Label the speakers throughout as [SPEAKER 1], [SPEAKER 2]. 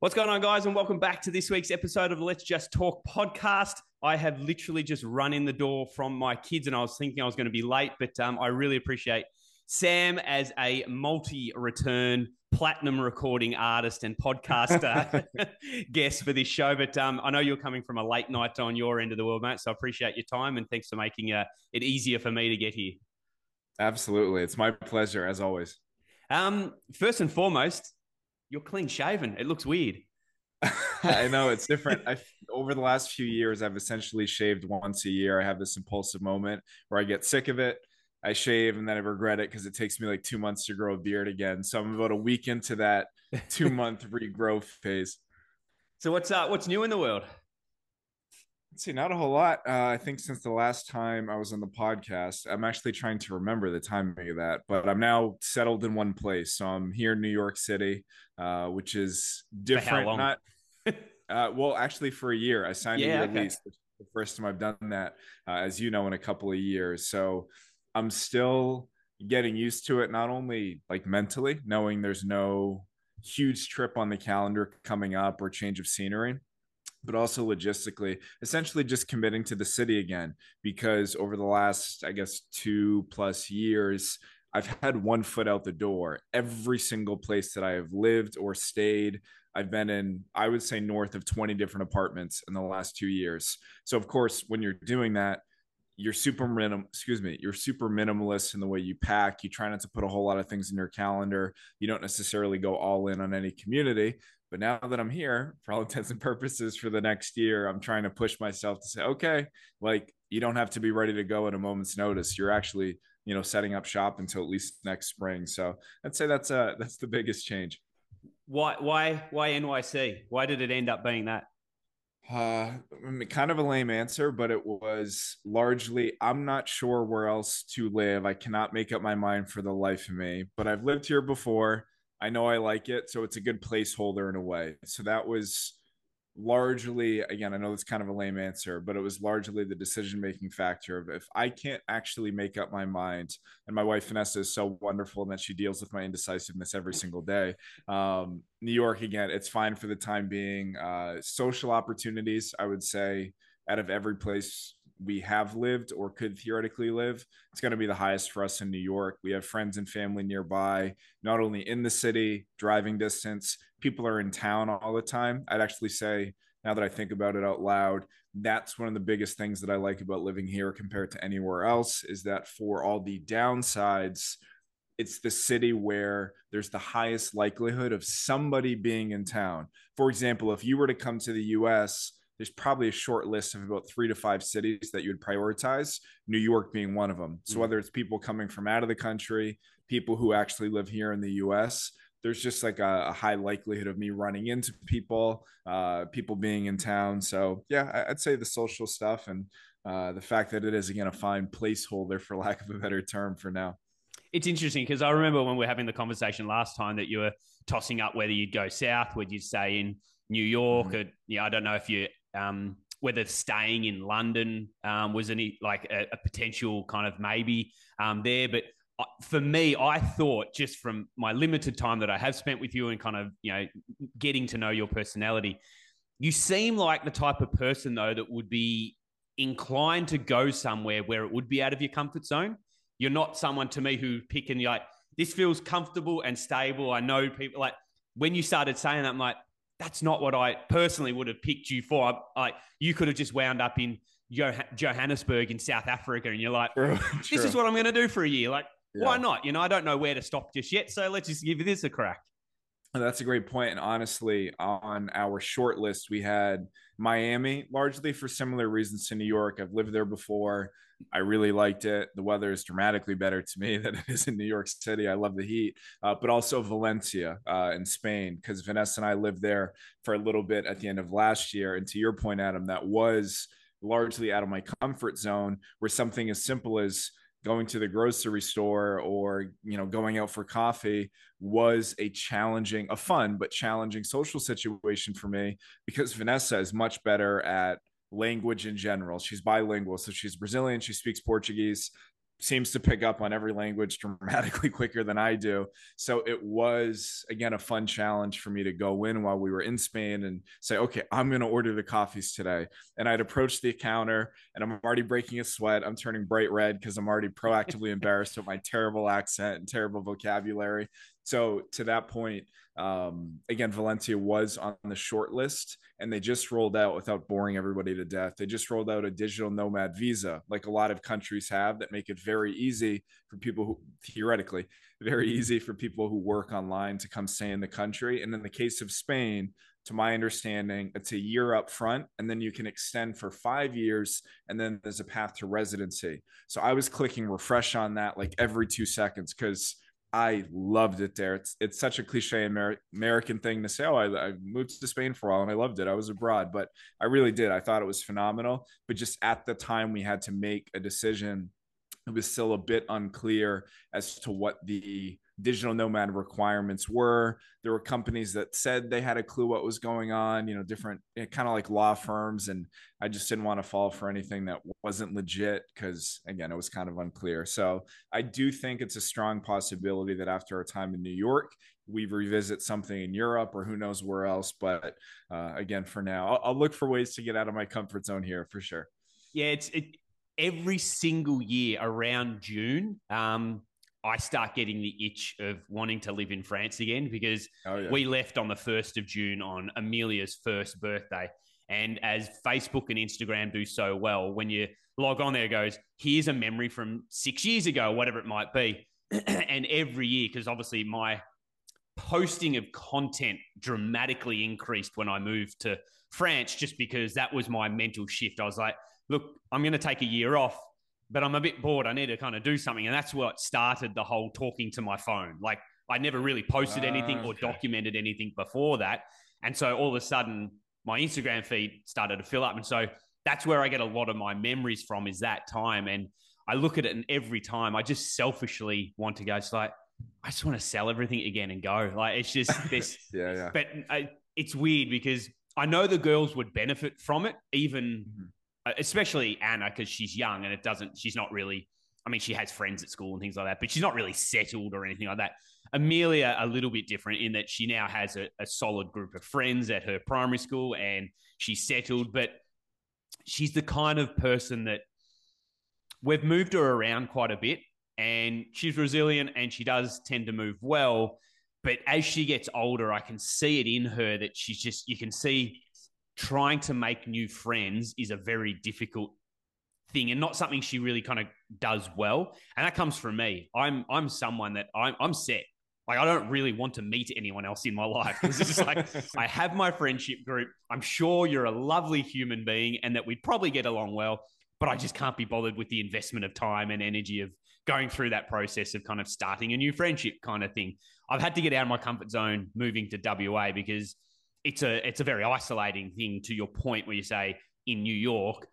[SPEAKER 1] What's going on, guys, and welcome back to this week's episode of Let's Just Talk podcast. I have literally just run in the door from my kids, and I was thinking I was going to be late, but um, I really appreciate Sam as a multi-return platinum recording artist and podcaster guest for this show. But um, I know you're coming from a late night on your end of the world, mate. So I appreciate your time, and thanks for making uh, it easier for me to get here.
[SPEAKER 2] Absolutely, it's my pleasure as always.
[SPEAKER 1] Um, first and foremost, you're clean shaven. It looks weird.
[SPEAKER 2] I know it's different. I over the last few years, I've essentially shaved once a year. I have this impulsive moment where I get sick of it. I shave and then I regret it because it takes me like two months to grow a beard again. So I'm about a week into that two month regrowth phase.
[SPEAKER 1] So what's uh what's new in the world?
[SPEAKER 2] Let's see, not a whole lot. Uh, I think since the last time I was on the podcast, I'm actually trying to remember the timing of that, but I'm now settled in one place. So I'm here in New York City, uh, which is different. Not uh, well, actually, for a year, I signed yeah, a okay. lease. The first time I've done that, uh, as you know, in a couple of years. So I'm still getting used to it, not only like mentally, knowing there's no huge trip on the calendar coming up or change of scenery but also logistically, essentially just committing to the city again. Because over the last, I guess, two plus years, I've had one foot out the door. Every single place that I have lived or stayed, I've been in, I would say, north of 20 different apartments in the last two years. So, of course, when you're doing that, you're super minim, excuse me, you're super minimalist in the way you pack. You try not to put a whole lot of things in your calendar. You don't necessarily go all in on any community. But now that I'm here, for all intents and purposes, for the next year, I'm trying to push myself to say, okay, like you don't have to be ready to go at a moment's notice. You're actually, you know, setting up shop until at least next spring. So I'd say that's uh that's the biggest change.
[SPEAKER 1] Why why why NYC? Why did it end up being that?
[SPEAKER 2] Uh, I mean, kind of a lame answer, but it was largely I'm not sure where else to live. I cannot make up my mind for the life of me, but I've lived here before. I know I like it, so it's a good placeholder in a way. So that was largely again, I know it's kind of a lame answer, but it was largely the decision making factor of if I can't actually make up my mind, and my wife Vanessa is so wonderful in that she deals with my indecisiveness every single day. Um, New York again, it's fine for the time being. Uh, social opportunities, I would say, out of every place we have lived or could theoretically live, it's going to be the highest for us in New York. We have friends and family nearby, not only in the city, driving distance, people are in town all the time. I'd actually say, now that I think about it out loud, that's one of the biggest things that I like about living here compared to anywhere else is that for all the downsides, it's the city where there's the highest likelihood of somebody being in town. For example, if you were to come to the US, there's probably a short list of about three to five cities that you would prioritize, New York being one of them. So, mm. whether it's people coming from out of the country, people who actually live here in the US, there's just like a, a high likelihood of me running into people, uh, people being in town. So, yeah, I'd say the social stuff and uh, the fact that it is, again, a fine placeholder, for lack of a better term, for now.
[SPEAKER 1] It's interesting because I remember when we were having the conversation last time that you were tossing up whether you'd go south, would you stay in New York, mm-hmm. or yeah, I don't know if you um, whether staying in London um, was any like a, a, potential kind of maybe um, there. But uh, for me, I thought just from my limited time that I have spent with you and kind of you know getting to know your personality, you seem like the type of person though that would be inclined to go somewhere where it would be out of your comfort zone. You're not someone to me who pick and like this feels comfortable and stable. I know people like when you started saying that, I'm like, that's not what I personally would have picked you for. Like you could have just wound up in Johannesburg in South Africa, and you're like, true, this true. is what I'm going to do for a year. Like, yeah. why not? You know, I don't know where to stop just yet, so let's just give this a crack.
[SPEAKER 2] That's a great point. And honestly, on our short list, we had Miami, largely for similar reasons to New York. I've lived there before. I really liked it. The weather is dramatically better to me than it is in New York City. I love the heat, uh, but also Valencia uh, in Spain, because Vanessa and I lived there for a little bit at the end of last year. And to your point, Adam, that was largely out of my comfort zone, where something as simple as going to the grocery store or you know going out for coffee was a challenging a fun but challenging social situation for me because Vanessa is much better at language in general she's bilingual so she's brazilian she speaks portuguese seems to pick up on every language dramatically quicker than I do. So it was again a fun challenge for me to go in while we were in Spain and say, okay, I'm going to order the coffees today. And I'd approach the counter and I'm already breaking a sweat. I'm turning bright red because I'm already proactively embarrassed with my terrible accent and terrible vocabulary. So to that point, um, again, Valencia was on the short list and they just rolled out without boring everybody to death. They just rolled out a digital nomad visa, like a lot of countries have, that make it very easy for people who theoretically very easy for people who work online to come stay in the country. And in the case of Spain, to my understanding, it's a year up front, and then you can extend for five years, and then there's a path to residency. So I was clicking refresh on that like every two seconds because I loved it there. It's it's such a cliche Amer- American thing to say. Oh, I, I, moved to Spain for a while and I loved it. I was abroad, but I really did. I thought it was phenomenal. But just at the time we had to make a decision, it was still a bit unclear as to what the digital nomad requirements were. There were companies that said they had a clue what was going on, you know, different eh, kind of like law firms. And I just didn't want to fall for anything that wasn't legit because, again, it was kind of unclear. So I do think it's a strong possibility that after our time in New York, we revisit something in Europe or who knows where else. But uh, again, for now, I'll, I'll, look for ways to get out of my comfort zone here for sure.
[SPEAKER 1] Yeah, it's it, every single year around June. Um, I start getting the itch of wanting to live in France again because oh, yeah. we left on the 1st of June on Amelia's first birthday. And as Facebook and Instagram do so well, when you log on there, it goes, here's a memory from six years ago, whatever it might be. and every year, because obviously my posting of content dramatically increased when I moved to France, just because that was my mental shift. I was like, look, I'm going to take a year off but I'm a bit bored. I need to kind of do something. And that's what started the whole talking to my phone. Like I never really posted anything or documented anything before that. And so all of a sudden my Instagram feed started to fill up. And so that's where I get a lot of my memories from is that time. And I look at it and every time I just selfishly want to go, it's like, I just want to sell everything again and go. Like it's just this.
[SPEAKER 2] yeah, yeah.
[SPEAKER 1] But I, it's weird because I know the girls would benefit from it, even mm-hmm. Uh, Uh, especially Anna because she's young and it doesn't. She's not really. I mean, she has friends at school and things like that, but she's not really settled or anything like that. Amelia a little bit different in that she now has a, a solid group of friends at her primary school and she's settled, but she's the kind of person that we've moved her around quite a bit and she's resilient and she does tend to move well. But as she gets older, I can see it in her that she's just, you can see trying to make new friends is a very difficult thing and not something she really kind of does well. And that comes from me. I'm I'm someone that I'm I'm set. Like I don't really want to meet anyone else in my life. It's just like I have my friendship group. I'm sure you're a lovely human being and that we'd probably get along well, but I just can't be bothered with the investment of time and energy of going through that process of kind of starting a new friendship kind of thing. I've had to get out of my comfort zone moving to WA because it's a it's a very isolating thing to your point where you say in New York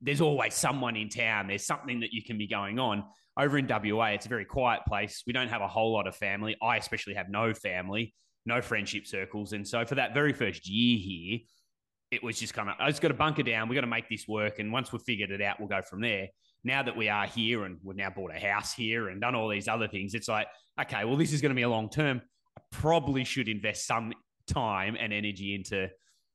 [SPEAKER 1] there's always someone in town. There's something that you can be going on. Over in WA it's a very quiet place. We don't have a whole lot of family. I especially have no family no friendship circles. And so for that very first year here it was just kind of I just got to bunker down. We got to make this work. And once we've figured it out we'll go from there. Now that we are here and we've now bought a house here and done all these other things it's like okay well this is going to be a long term. I probably should invest some time and energy into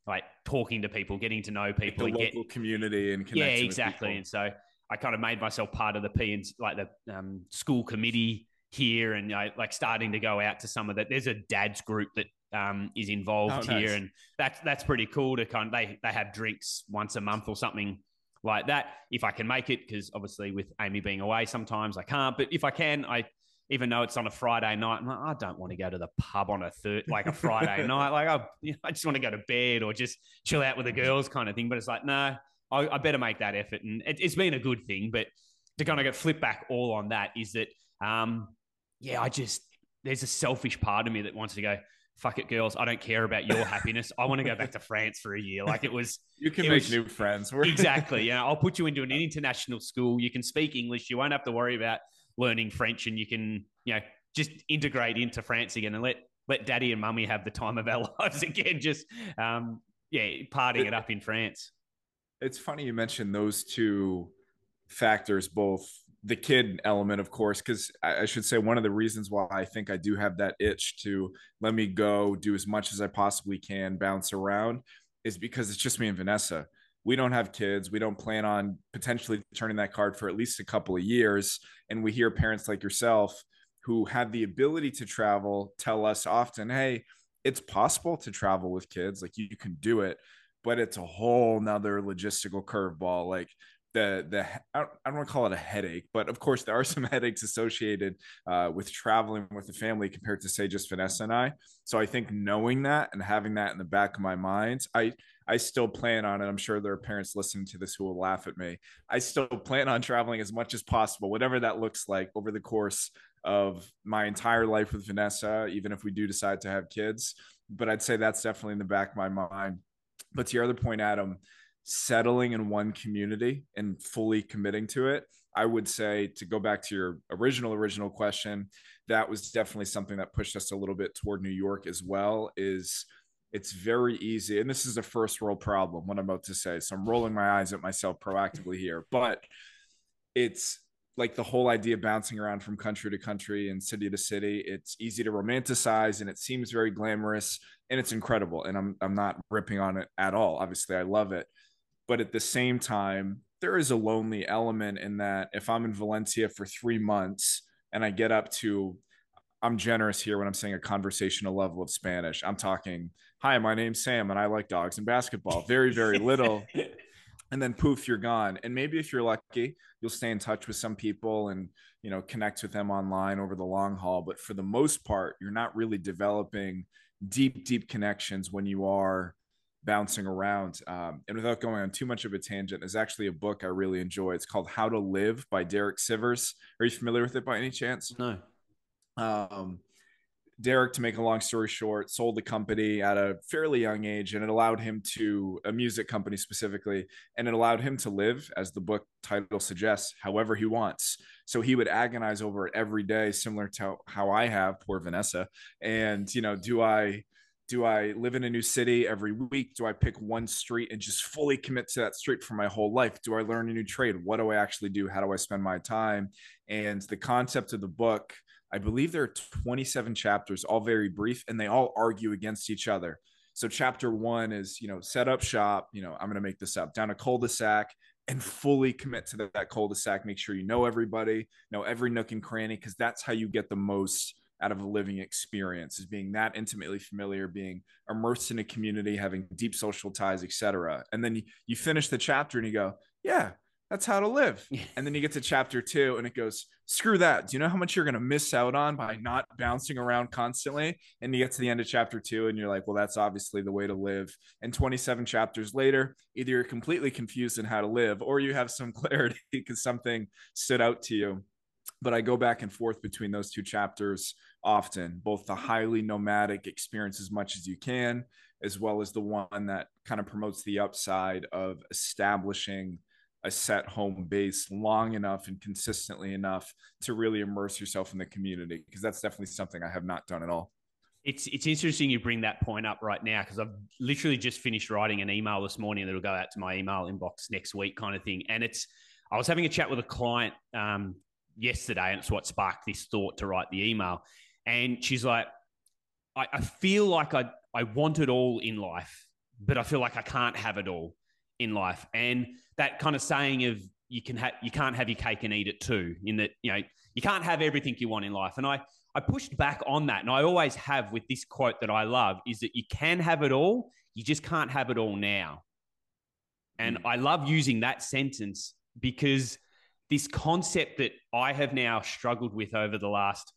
[SPEAKER 1] like talking to people, getting to know people,
[SPEAKER 2] the local get, community, and
[SPEAKER 1] yeah, exactly. And so I kind of made myself part of the P and like the um, school committee here, and like starting to go out to some of that. There's a dad's group that um, is involved oh, here, nice. and that's that's pretty cool. To kind of they they have drinks once a month or something like that. If I can make it, because obviously with Amy being away, sometimes I can't. But if I can, I even though it's on a Friday night, like, i don't want to go to the pub on a third, like a Friday night. Like I, you know, I just want to go to bed or just chill out with the girls, kind of thing. But it's like, no, I, I better make that effort, and it, has been a good thing. But to kind of get flip back all on that is that, um, yeah, I just there's a selfish part of me that wants to go. Fuck it, girls. I don't care about your happiness. I want to go back to France for a year. Like it was.
[SPEAKER 2] You can make was, new friends.
[SPEAKER 1] exactly. Yeah. I'll put you into an international school. You can speak English. You won't have to worry about learning French and you can, you know, just integrate into France again and let let daddy and mummy have the time of our lives again. Just um, yeah, partying it, it up in France.
[SPEAKER 2] It's funny you mentioned those two factors both the kid element, of course, because I, I should say one of the reasons why I think I do have that itch to let me go do as much as I possibly can, bounce around, is because it's just me and Vanessa. We don't have kids. We don't plan on potentially turning that card for at least a couple of years. And we hear parents like yourself who have the ability to travel tell us often, hey, it's possible to travel with kids. Like you, you can do it, but it's a whole nother logistical curveball. Like the the I don't, want to call it a headache, but of course there are some headaches associated uh, with traveling with the family compared to say just Vanessa and I. So I think knowing that and having that in the back of my mind, I I still plan on it. I'm sure there are parents listening to this who will laugh at me. I still plan on traveling as much as possible, whatever that looks like over the course of my entire life with Vanessa, even if we do decide to have kids. But I'd say that's definitely in the back of my mind. But to your other point, Adam, settling in one community and fully committing to it i would say to go back to your original original question that was definitely something that pushed us a little bit toward new york as well is it's very easy and this is a first world problem what i'm about to say so i'm rolling my eyes at myself proactively here but it's like the whole idea of bouncing around from country to country and city to city it's easy to romanticize and it seems very glamorous and it's incredible and i'm i'm not ripping on it at all obviously i love it but at the same time, there is a lonely element in that if I'm in Valencia for three months and I get up to, I'm generous here when I'm saying a conversational level of Spanish. I'm talking, hi, my name's Sam and I like dogs and basketball. Very, very little. and then poof, you're gone. And maybe if you're lucky, you'll stay in touch with some people and, you know, connect with them online over the long haul. But for the most part, you're not really developing deep, deep connections when you are bouncing around. Um, and without going on too much of a tangent, there's actually a book I really enjoy. It's called How to Live by Derek Sivers. Are you familiar with it by any chance?
[SPEAKER 1] No.
[SPEAKER 2] Um, Derek, to make a long story short, sold the company at a fairly young age, and it allowed him to a music company specifically, and it allowed him to live, as the book title suggests, however he wants. So he would agonize over it every day, similar to how I have, poor Vanessa. And you know, do I do I live in a new city every week? Do I pick one street and just fully commit to that street for my whole life? Do I learn a new trade? What do I actually do? How do I spend my time? And the concept of the book, I believe there are 27 chapters, all very brief, and they all argue against each other. So chapter one is, you know, set up shop, you know, I'm going to make this up down a cul-de-sac and fully commit to that cul-de-sac. Make sure you know everybody, know every nook and cranny, because that's how you get the most out of a living experience is being that intimately familiar being immersed in a community having deep social ties etc and then you, you finish the chapter and you go yeah that's how to live. And then you get to chapter two and it goes screw that. Do you know how much you're going to miss out on by not bouncing around constantly? And you get to the end of chapter two and you're like well that's obviously the way to live. And 27 chapters later either you're completely confused in how to live or you have some clarity because something stood out to you. But I go back and forth between those two chapters often, both the highly nomadic experience as much as you can, as well as the one that kind of promotes the upside of establishing a set home base long enough and consistently enough to really immerse yourself in the community because that's definitely something I have not done at all.
[SPEAKER 1] It's it's interesting you bring that point up right now because I've literally just finished writing an email this morning that'll go out to my email inbox next week, kind of thing. And it's I was having a chat with a client um, yesterday, and it's what sparked this thought to write the email. And she's like, I, I feel like I, I want it all in life, but I feel like I can't have it all in life. And that kind of saying of you can have you can't have your cake and eat it too, in that, you know, you can't have everything you want in life. And I I pushed back on that. And I always have with this quote that I love is that you can have it all, you just can't have it all now. And mm. I love using that sentence because this concept that I have now struggled with over the last,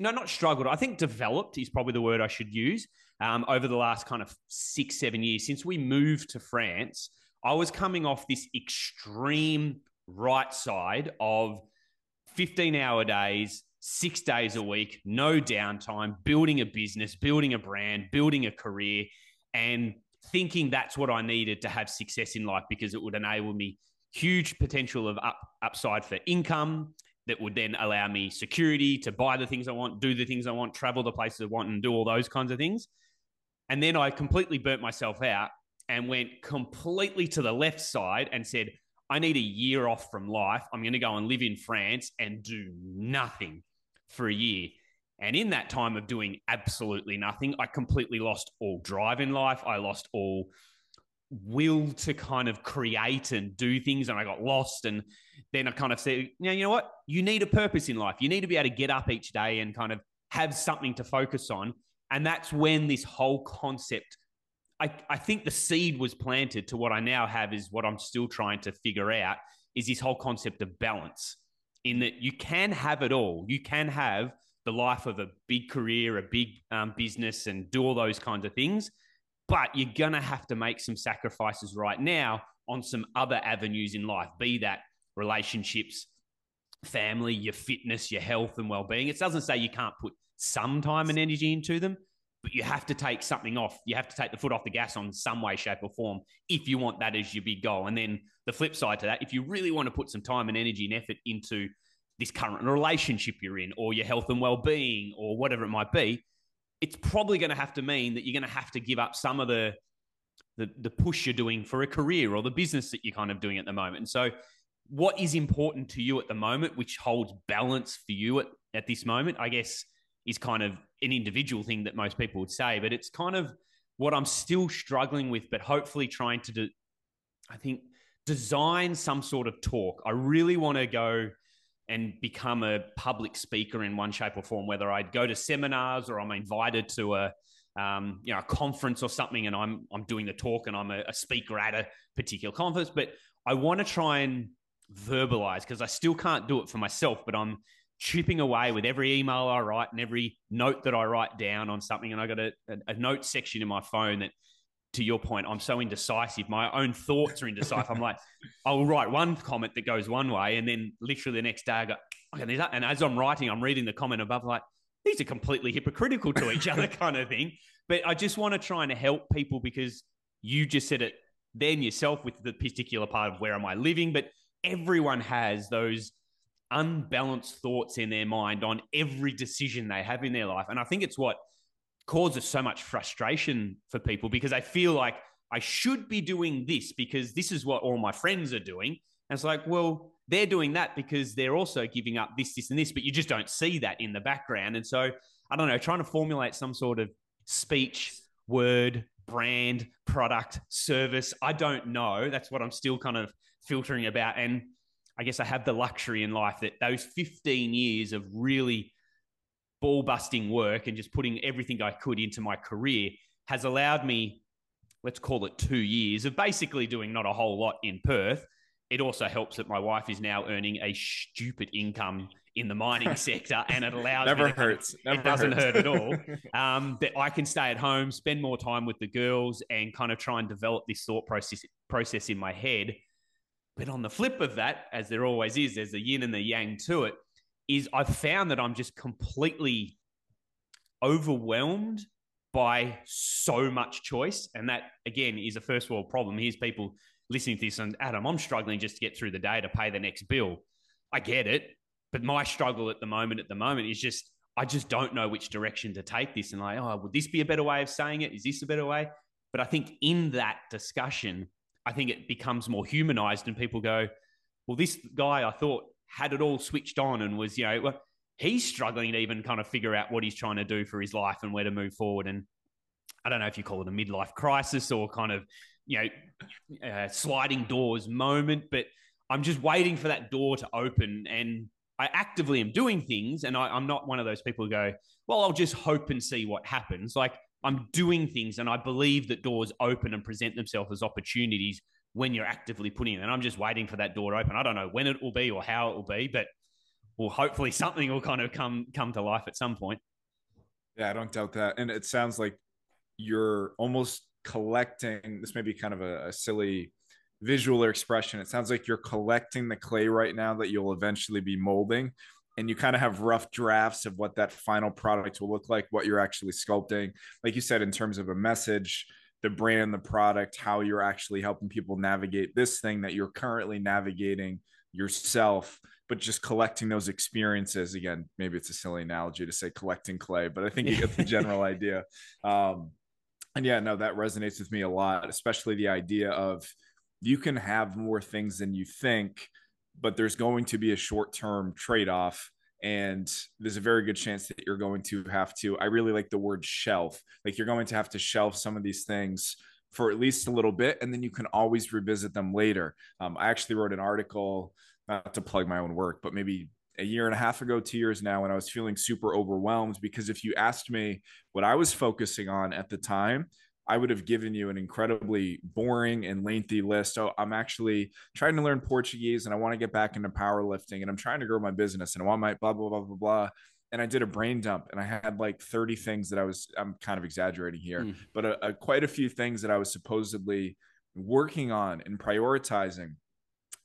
[SPEAKER 1] no, not struggled, I think developed is probably the word I should use um, over the last kind of six, seven years. Since we moved to France, I was coming off this extreme right side of 15 hour days, six days a week, no downtime, building a business, building a brand, building a career, and thinking that's what I needed to have success in life because it would enable me huge potential of up, upside for income that would then allow me security to buy the things I want, do the things I want, travel the places I want, and do all those kinds of things. And then I completely burnt myself out and went completely to the left side and said, I need a year off from life. I'm going to go and live in France and do nothing for a year. And in that time of doing absolutely nothing, I completely lost all drive in life. I lost all will to kind of create and do things and I got lost and then I kind of said, you you know what? You need a purpose in life. You need to be able to get up each day and kind of have something to focus on. And that's when this whole concept, I, I think the seed was planted to what I now have is what I'm still trying to figure out is this whole concept of balance in that you can have it all. You can have the life of a big career, a big um, business, and do all those kinds of things but you're going to have to make some sacrifices right now on some other avenues in life, be that relationships, family, your fitness, your health and well-being. It doesn't say you can't put some time and energy into them, but you have to take something off. You have to take the foot off the gas on some way, shape, or form if you want that as your big goal. And then the flip side to that, if you really want to put some time and energy and effort into this current relationship you're in, or your health and well-being, or whatever it might be, it's probably going to have to mean that you're going to have to give up some of the, the the push you're doing for a career or the business that you're kind of doing at the moment. And so, what is important to you at the moment, which holds balance for you at, at this moment, I guess, is kind of an individual thing that most people would say, but it's kind of what I'm still struggling with, but hopefully trying to do, I think, design some sort of talk. I really want to go and become a public speaker in one shape or form, whether I'd go to seminars or I'm invited to a um, you know a conference or something, and I'm I'm doing the talk and I'm a, a speaker at a particular conference. But I want to try and verbalize because I still can't do it for myself, but I'm chipping away with every email I write and every note that I write down on something. And I got a, a, a note section in my phone that to your point, I'm so indecisive. My own thoughts are indecisive. I'm like, I'll write one comment that goes one way, and then literally the next day I go, okay, and as I'm writing, I'm reading the comment above, like, these are completely hypocritical to each other, kind of thing. But I just want to try and help people because you just said it then yourself with the particular part of where am I living, but everyone has those unbalanced thoughts in their mind on every decision they have in their life. And I think it's what causes so much frustration for people because they feel like I should be doing this because this is what all my friends are doing. And it's like, well, they're doing that because they're also giving up this, this, and this, but you just don't see that in the background. And so I don't know, trying to formulate some sort of speech, word, brand, product, service. I don't know. That's what I'm still kind of filtering about. And I guess I have the luxury in life that those 15 years of really ball busting work and just putting everything I could into my career has allowed me, let's call it two years of basically doing not a whole lot in Perth. It also helps that my wife is now earning a stupid income in the mining sector, and it allows
[SPEAKER 2] never hurts. Never
[SPEAKER 1] it doesn't hurt at all. Um, that I can stay at home, spend more time with the girls, and kind of try and develop this thought process process in my head. But on the flip of that, as there always is, there's a yin and the yang to it is I've found that I'm just completely overwhelmed by so much choice. And that, again, is a first world problem. Here's people listening to this and Adam, I'm struggling just to get through the day to pay the next bill. I get it. But my struggle at the moment, at the moment, is just, I just don't know which direction to take this. And like, oh, would this be a better way of saying it? Is this a better way? But I think in that discussion, I think it becomes more humanized and people go, well, this guy I thought had it all switched on and was, you know, he's struggling to even kind of figure out what he's trying to do for his life and where to move forward. And I don't know if you call it a midlife crisis or kind of, you know, uh, sliding doors moment, but I'm just waiting for that door to open. And I actively am doing things. And I, I'm not one of those people who go, well, I'll just hope and see what happens. Like I'm doing things and I believe that doors open and present themselves as opportunities when you're actively putting it. And I'm just waiting for that door to open. I don't know when it will be or how it will be, but well, hopefully something will kind of come come to life at some point.
[SPEAKER 2] Yeah, I don't doubt that. And it sounds like you're almost collecting. This may be kind of a, a silly visual expression. It sounds like you're collecting the clay right now that you'll eventually be molding. And you kind of have rough drafts of what that final product will look like, what you're actually sculpting. Like you said, in terms of a message, the brand, the product, how you're actually helping people navigate this thing that you're currently navigating yourself, but just collecting those experiences. Again, maybe it's a silly analogy to say collecting clay, but I think you get the general idea. Um, and yeah, no, that resonates with me a lot, especially the idea of you can have more things than you think, but there's going to be a short term trade off. And there's a very good chance that you're going to have to. I really like the word shelf. Like you're going to have to shelf some of these things for at least a little bit, and then you can always revisit them later. Um, I actually wrote an article, not to plug my own work, but maybe a year and a half ago, two years now, when I was feeling super overwhelmed. Because if you asked me what I was focusing on at the time, I would have given you an incredibly boring and lengthy list. Oh, I'm actually trying to learn Portuguese and I want to get back into powerlifting and I'm trying to grow my business and I want my blah, blah, blah, blah, blah and I did a brain dump and I had like 30 things that I was, I'm kind of exaggerating here, mm. but a, a, quite a few things that I was supposedly working on and prioritizing.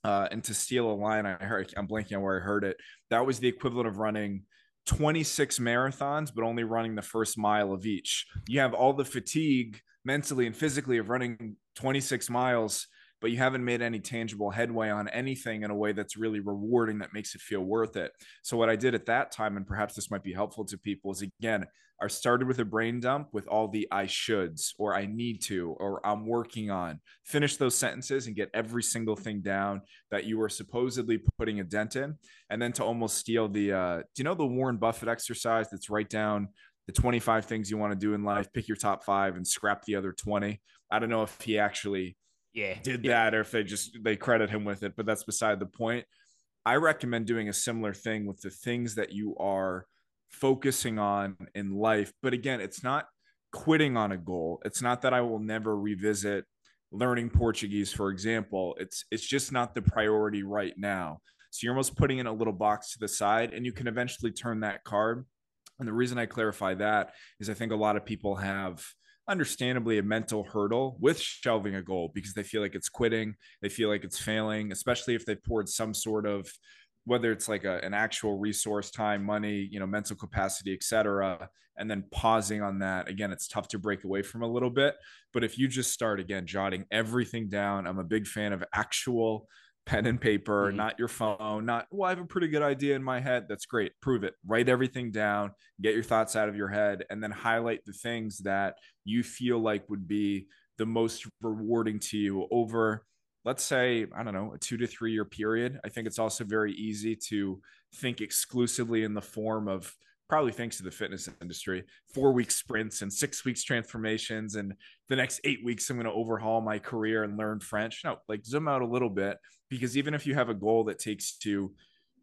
[SPEAKER 2] Uh, and to steal a line, I heard, I'm blanking on where I heard it. That was the equivalent of running 26 marathons, but only running the first mile of each. You have all the fatigue mentally and physically of running 26 miles but you haven't made any tangible headway on anything in a way that's really rewarding that makes it feel worth it. So what I did at that time, and perhaps this might be helpful to people, is again, I started with a brain dump with all the I shoulds or I need to or I'm working on. Finish those sentences and get every single thing down that you were supposedly putting a dent in. And then to almost steal the uh, do you know the Warren Buffett exercise that's write down the 25 things you want to do in life, pick your top five and scrap the other 20. I don't know if he actually
[SPEAKER 1] yeah
[SPEAKER 2] did
[SPEAKER 1] yeah.
[SPEAKER 2] that or if they just they credit him with it but that's beside the point. I recommend doing a similar thing with the things that you are focusing on in life. But again it's not quitting on a goal. It's not that i will never revisit learning portuguese for example. It's it's just not the priority right now. So you're almost putting in a little box to the side and you can eventually turn that card and the reason i clarify that is i think a lot of people have understandably a mental hurdle with shelving a goal because they feel like it's quitting, they feel like it's failing, especially if they poured some sort of whether it's like a, an actual resource time money you know mental capacity etc and then pausing on that again it's tough to break away from a little bit. But if you just start again jotting everything down i'm a big fan of actual pen and paper, mm-hmm. not your phone, not, well, I have a pretty good idea in my head. That's great. Prove it. Write everything down, get your thoughts out of your head, and then highlight the things that you feel like would be the most rewarding to you over, let's say, I don't know, a two to three year period. I think it's also very easy to think exclusively in the form of probably thanks to the fitness industry, four week sprints and six weeks transformations. And the next eight weeks, I'm going to overhaul my career and learn French. No, like zoom out a little bit because even if you have a goal that takes you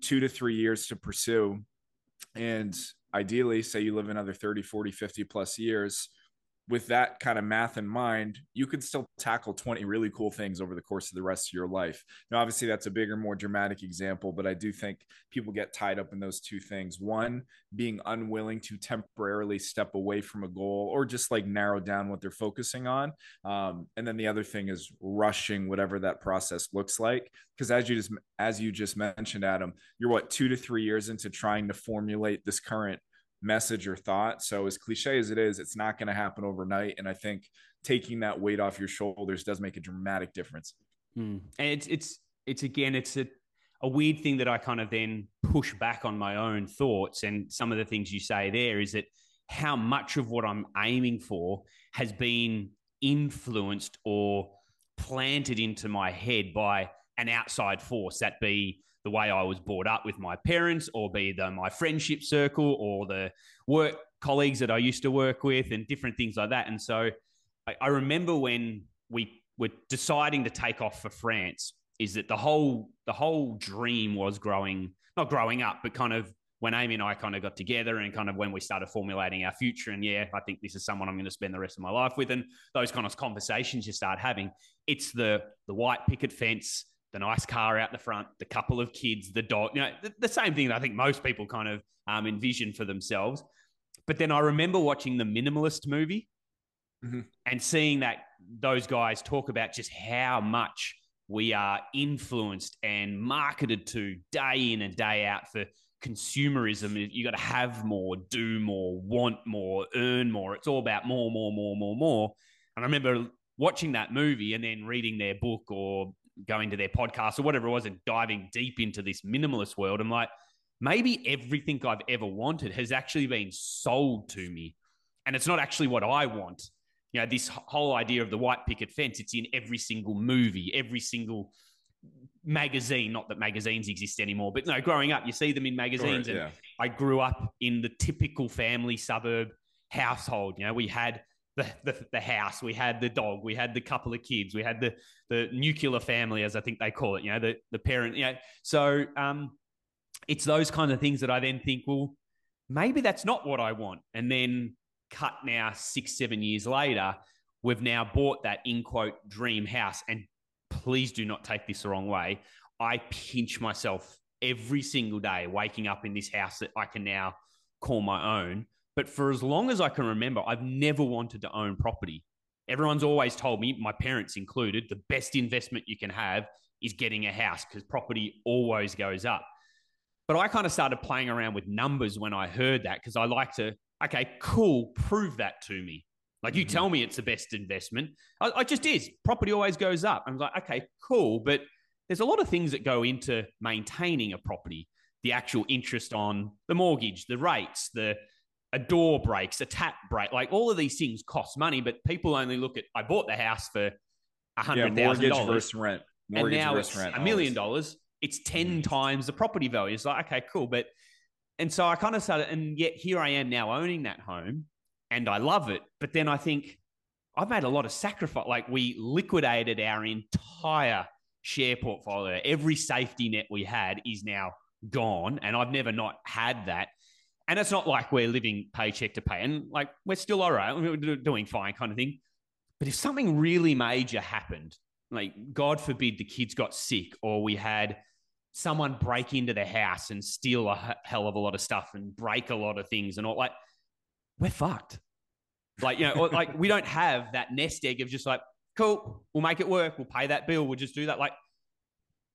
[SPEAKER 2] two to three years to pursue, and ideally, say you live another 30, 40, 50 plus years, with that kind of math in mind, you could still tackle 20 really cool things over the course of the rest of your life. Now, obviously, that's a bigger, more dramatic example, but I do think people get tied up in those two things. One, being unwilling to temporarily step away from a goal or just like narrow down what they're focusing on. Um, and then the other thing is rushing whatever that process looks like. Because as you just as you just mentioned, Adam, you're what two to three years into trying to formulate this current message or thought. So as cliche as it is, it's not going to happen overnight. And I think taking that weight off your shoulders does make a dramatic difference.
[SPEAKER 1] Hmm. And it's it's it's again, it's a a weird thing that I kind of then push back on my own thoughts. And some of the things you say there is that how much of what I'm aiming for has been influenced or planted into my head by an outside force, that be the way I was brought up with my parents, or be the my friendship circle, or the work colleagues that I used to work with, and different things like that. And so I, I remember when we were deciding to take off for France, is that the whole the whole dream was growing, not growing up, but kind of when Amy and I kind of got together and kind of when we started formulating our future. And yeah, I think this is someone I'm going to spend the rest of my life with. And those kind of conversations you start having, it's the the white picket fence, the nice car out the front, the couple of kids, the dog, you know, the, the same thing that I think most people kind of um, envision for themselves. But then I remember watching the Minimalist movie mm-hmm. and seeing that those guys talk about just how much we are influenced and marketed to day in and day out for consumerism. You got to have more, do more, want more, earn more. It's all about more, more, more, more, more. And I remember watching that movie and then reading their book or going to their podcast or whatever it was and diving deep into this minimalist world, I'm like, maybe everything I've ever wanted has actually been sold to me. And it's not actually what I want. you know, this whole idea of the white picket fence, it's in every single movie, every single magazine. Not that magazines exist anymore, but no, growing up, you see them in magazines. Sure, yeah. And I grew up in the typical family suburb household. You know, we had the, the, the house, we had the dog, we had the couple of kids, we had the the nuclear family, as I think they call it. You know, the the parent. You know, so um, it's those kinds of things that I then think, well, maybe that's not what I want, and then cut now six seven years later, we've now bought that in quote dream house, and please do not take this the wrong way. I pinch myself every single day waking up in this house that I can now call my own. But for as long as I can remember, I've never wanted to own property. Everyone's always told me, my parents included, the best investment you can have is getting a house because property always goes up. But I kind of started playing around with numbers when I heard that because I like to, okay, cool, prove that to me. Like you mm-hmm. tell me it's the best investment. I, I just is. Property always goes up. I'm like, okay, cool. But there's a lot of things that go into maintaining a property. The actual interest on the mortgage, the rates, the a door breaks, a tap break, like all of these things cost money, but people only look at I bought the house for a hundred thousand dollars
[SPEAKER 2] versus rent, mortgage
[SPEAKER 1] and now it's rent, a million dollars. It's 10 mm-hmm. times the property value. It's like okay, cool, but and so I kind of started, and yet here I am now owning that home, and I love it. But then I think I've made a lot of sacrifice. Like we liquidated our entire share portfolio. Every safety net we had is now gone, and I've never not had that. And it's not like we're living paycheck to pay, and like we're still all right, we're doing fine, kind of thing. But if something really major happened, like God forbid the kids got sick, or we had someone break into the house and steal a hell of a lot of stuff and break a lot of things and all like we're fucked. Like, you know, like we don't have that nest egg of just like, cool, we'll make it work. We'll pay that bill. We'll just do that. Like,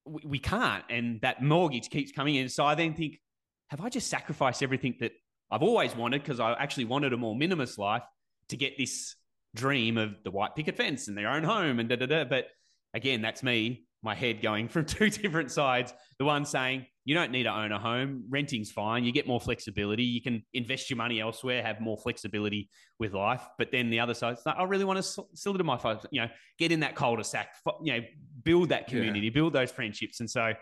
[SPEAKER 1] we, we can't. And that mortgage keeps coming in. So I then think, have I just sacrificed everything that I've always wanted because I actually wanted a more minimalist life to get this dream of the white picket fence and their own home and da da da. But again, that's me, my head going from two different sides. The one saying, you don't need to own a home. Renting's fine. You get more flexibility. You can invest your money elsewhere, have more flexibility with life. But then the other side, it's like, I really want to still do my, you know, get in that cul-de-sac, you know, build that community, yeah. build those friendships. And so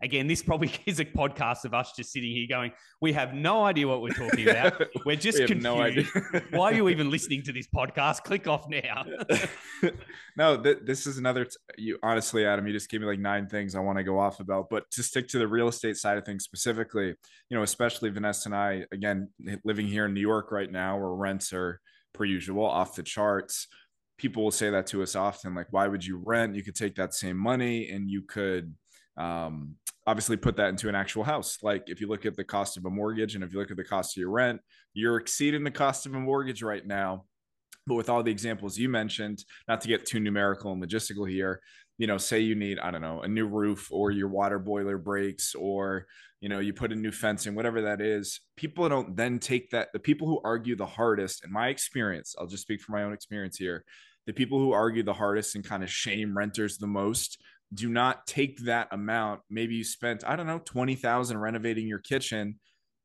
[SPEAKER 1] again, this probably is a podcast of us just sitting here going, we have no idea what we're talking about. We're just we confused. No idea. Why are you even listening to this podcast? Click off now.
[SPEAKER 2] no, th- this is another. T- you honestly, Adam, you just gave me like nine things I want to go off about. But to stick to the real estate side of things specifically, you know, especially Vanessa and I, again, living here in New York right now, where rents are per usual off the charts people will say that to us often like why would you rent you could take that same money and you could um, obviously put that into an actual house. Like if you look at the cost of a mortgage and if you look at the cost of your rent, you're exceeding the cost of a mortgage right now. But with all the examples you mentioned, not to get too numerical and logistical here, you know, say you need, I don't know, a new roof or your water boiler breaks or, you know, you put a new fencing, whatever that is. People don't then take that. The people who argue the hardest, in my experience, I'll just speak from my own experience here, the people who argue the hardest and kind of shame renters the most do not take that amount. Maybe you spent, I don't know, 20,000 renovating your kitchen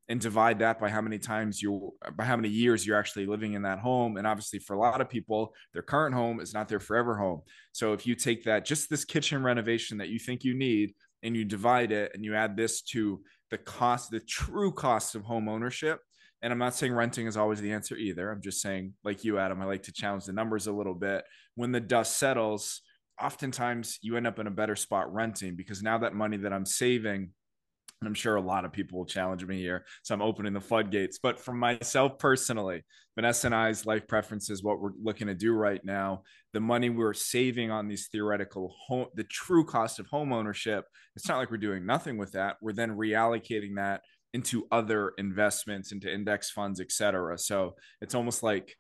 [SPEAKER 2] and divide that by how many times you by how many years you're actually living in that home. And obviously for a lot of people their current home is not their forever home. So if you take that just this kitchen renovation that you think you need and you divide it and you add this to the cost the true cost of home ownership. And i'm not saying renting is always the answer either. I'm just saying like you adam i like to challenge the numbers a little bit. When the dust settles oftentimes you end up in a better spot renting because now that money that I'm saving, and I'm sure a lot of people will challenge me here. So I'm opening the floodgates. But for myself personally, Vanessa and I's life preferences, what we're looking to do right now, the money we're saving on these theoretical home, the true cost of home ownership, it's not like we're doing nothing with that. We're then reallocating that into other investments, into index funds, et cetera. So it's almost like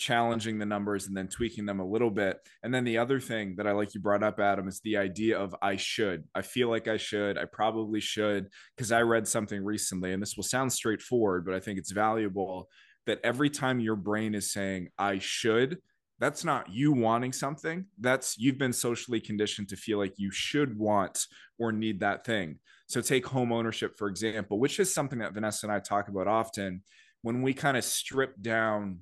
[SPEAKER 2] challenging the numbers and then tweaking them a little bit. And then the other thing that I like you brought up, Adam, is the idea of I should. I feel like I should. I probably should. Because I read something recently, and this will sound straightforward, but I think it's valuable that every time your brain is saying, I should, that's not you wanting something. That's you've been socially conditioned to feel like you should want or need that thing. So take home ownership, for example, which is something that Vanessa and I talk about often. When we kind of strip down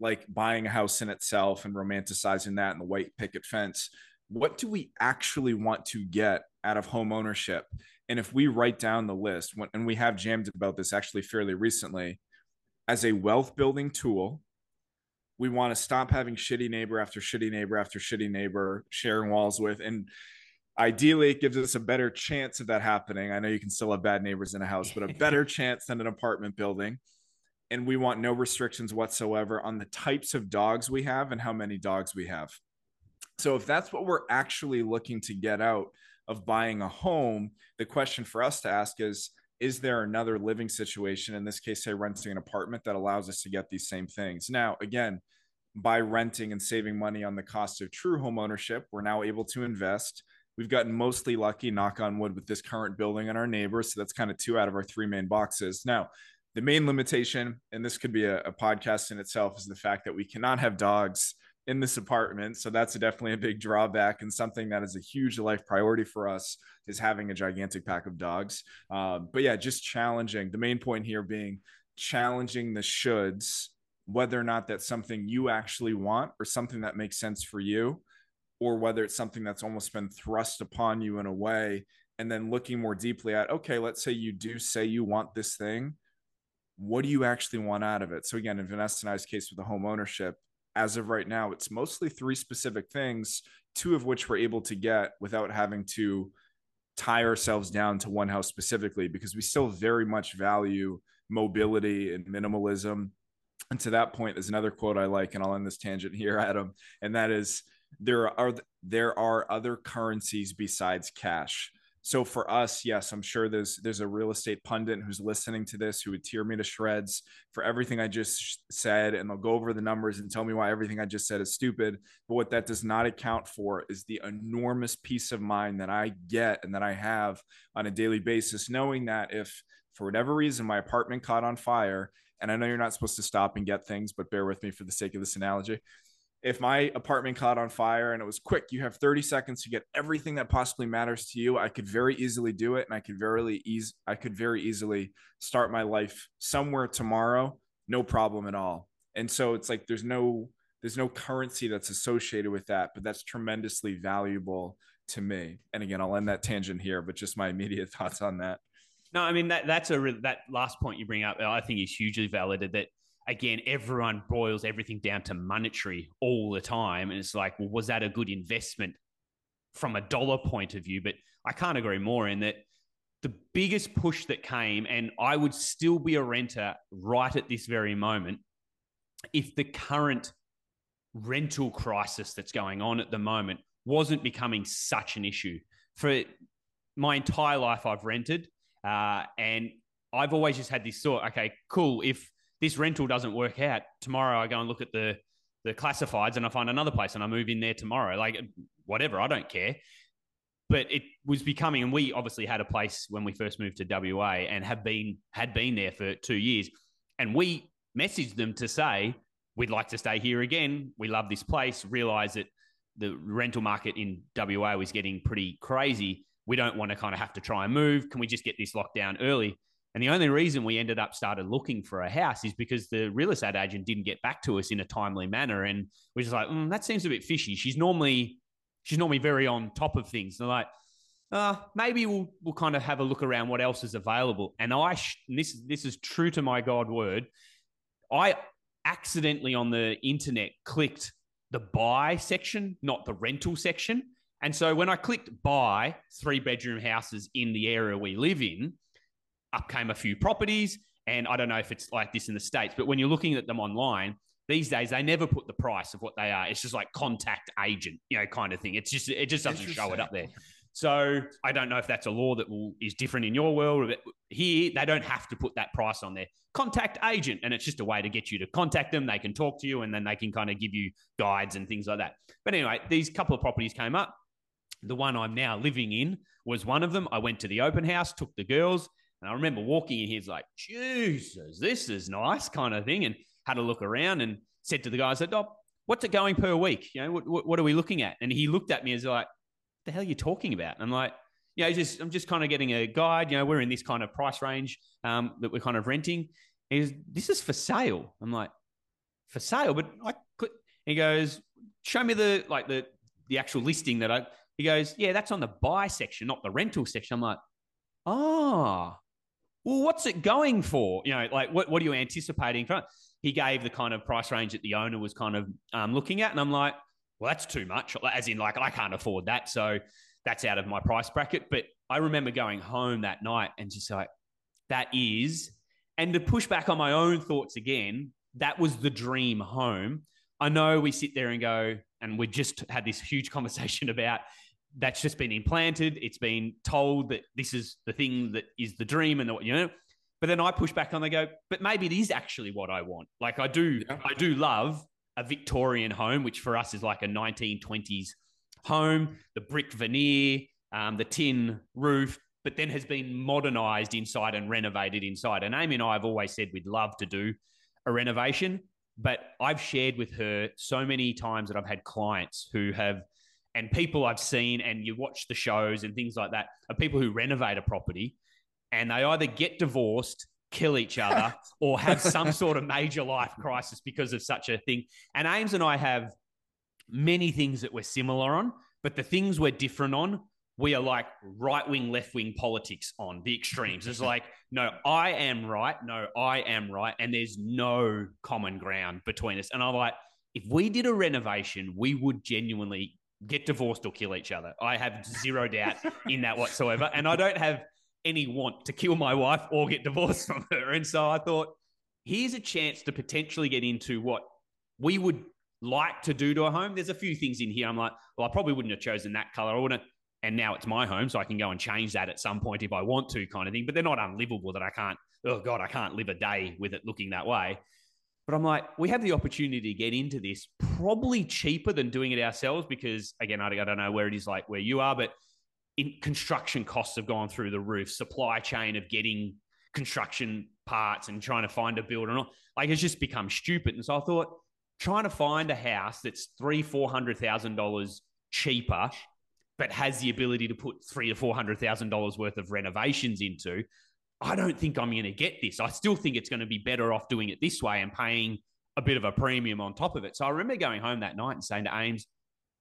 [SPEAKER 2] like buying a house in itself and romanticizing that and the white picket fence. What do we actually want to get out of home ownership? And if we write down the list, and we have jammed about this actually fairly recently, as a wealth building tool, we want to stop having shitty neighbor after shitty neighbor after shitty neighbor sharing walls with. And ideally, it gives us a better chance of that happening. I know you can still have bad neighbors in a house, but a better chance than an apartment building and we want no restrictions whatsoever on the types of dogs we have and how many dogs we have. So if that's what we're actually looking to get out of buying a home, the question for us to ask is is there another living situation in this case say renting an apartment that allows us to get these same things. Now, again, by renting and saving money on the cost of true home ownership, we're now able to invest. We've gotten mostly lucky, knock on wood, with this current building and our neighbors. So that's kind of two out of our three main boxes. Now, the main limitation, and this could be a, a, podcast in itself, is the fact that we cannot have dogs in this apartment. So that's definitely a big drawback and something that is a huge life priority for us is having a gigantic pack of dogs. Uh, but yeah, just challenging. The main point here being challenging the shoulds, whether or not that's something you actually want or something that makes sense for you, or whether it's something that's almost been thrust upon you in a way. And then looking more deeply at, okay, let's say you do say you want this thing what do you actually want out of it? So again, in Vanessa and I's case with the home ownership, as of right now, it's mostly three specific things, two of which we're able to get without having to tie ourselves down to one house specifically, because we still very much value mobility and minimalism. And to that point, there's another quote I like, and I'll end this tangent here, Adam, and that is there are there are other currencies besides cash so for us yes i'm sure there's there's a real estate pundit who's listening to this who would tear me to shreds for everything i just said and they'll go over the numbers and tell me why everything i just said is stupid. But what that does not account for is the enormous peace of mind that i get and that i have on a daily basis knowing that if for whatever reason my apartment caught on fire and i know you're not supposed to stop and get things but bear with me for the sake of this analogy if my apartment caught on fire and it was quick, you have 30 seconds to get everything that possibly matters to you. I could very easily do it and I could very easy I could very easily start my life somewhere tomorrow, no problem at all. And so it's like there's no there's no currency that's associated with that, but that's tremendously valuable to me. And again, I'll end that tangent here, but just my immediate thoughts on that.
[SPEAKER 1] No, I mean that that's a that last point you bring up. I think is hugely valid. That again, everyone boils everything down to monetary all the time. And it's like, well, was that a good investment from a dollar point of view? But I can't agree more in that the biggest push that came, and I would still be a renter right at this very moment, if the current rental crisis that's going on at the moment wasn't becoming such an issue. For my entire life, I've rented, uh, and I've always just had this thought okay, cool. If this rental doesn't work out, tomorrow I go and look at the the classifieds and I find another place and I move in there tomorrow. Like whatever, I don't care. But it was becoming, and we obviously had a place when we first moved to WA and have been had been there for two years. And we messaged them to say, we'd like to stay here again. We love this place. Realize that the rental market in WA was getting pretty crazy. We don't want to kind of have to try and move. Can we just get this locked down early? And the only reason we ended up started looking for a house is because the real estate agent didn't get back to us in a timely manner, and we're just like, mm, that seems a bit fishy. She's normally she's normally very on top of things. And they're like, uh, maybe we'll we'll kind of have a look around what else is available. And I and this this is true to my God word. I accidentally on the internet clicked the buy section, not the rental section. And so when I clicked buy three bedroom houses in the area we live in, up came a few properties. And I don't know if it's like this in the States, but when you're looking at them online, these days they never put the price of what they are. It's just like contact agent, you know, kind of thing. It's just it just doesn't show it up there. So I don't know if that's a law that will is different in your world. But here they don't have to put that price on there. Contact agent, and it's just a way to get you to contact them. They can talk to you, and then they can kind of give you guides and things like that. But anyway, these couple of properties came up. The one I'm now living in was one of them. I went to the open house, took the girls, and I remember walking in, he's like, Jesus, this is nice kind of thing. And had a look around and said to the guy, I said, oh, what's it going per week? You know, what, what, are we looking at? And he looked at me as like, the hell are you talking about? And I'm like, you know, just, I'm just kind of getting a guide. You know, we're in this kind of price range um, that we're kind of renting. Is this is for sale? I'm like, for sale, but I click. He goes, show me the like the the actual listing that I. He goes, yeah, that's on the buy section, not the rental section. I'm like, oh, well, what's it going for? You know, like what what are you anticipating? From? He gave the kind of price range that the owner was kind of um, looking at, and I'm like, well, that's too much. As in, like I can't afford that, so that's out of my price bracket. But I remember going home that night and just like, that is, and to push back on my own thoughts again, that was the dream home. I know we sit there and go, and we just had this huge conversation about that's just been implanted. It's been told that this is the thing that is the dream and the, you know. But then I push back on. They go, but maybe it is actually what I want. Like I do, yeah. I do love a Victorian home, which for us is like a 1920s home, the brick veneer, um, the tin roof, but then has been modernized inside and renovated inside. And Amy and I have always said we'd love to do a renovation, but I've shared with her so many times that I've had clients who have, and people I've seen, and you watch the shows and things like that, are people who renovate a property and they either get divorced, kill each other, or have some sort of major life crisis because of such a thing. And Ames and I have many things that we're similar on, but the things we're different on, we are like right wing, left wing politics on the extremes. It's like, no, I am right. No, I am right. And there's no common ground between us. And I'm like, if we did a renovation, we would genuinely get divorced or kill each other. I have zero doubt in that whatsoever. And I don't have any want to kill my wife or get divorced from her. And so I thought, here's a chance to potentially get into what we would like to do to a home. There's a few things in here. I'm like, well, I probably wouldn't have chosen that color. I wouldn't. And now it's my home, so I can go and change that at some point if I want to, kind of thing. But they're not unlivable that I can't. Oh God, I can't live a day with it looking that way. But I'm like, we have the opportunity to get into this probably cheaper than doing it ourselves because, again, I don't know where it is like where you are, but in construction costs have gone through the roof, supply chain of getting construction parts and trying to find a builder and all, like it's just become stupid. And so I thought, trying to find a house that's three, four hundred thousand dollars cheaper, but has the ability to put three to four hundred thousand dollars worth of renovations into, I don't think I'm going to get this. I still think it's going to be better off doing it this way and paying a bit of a premium on top of it. So I remember going home that night and saying to Ames,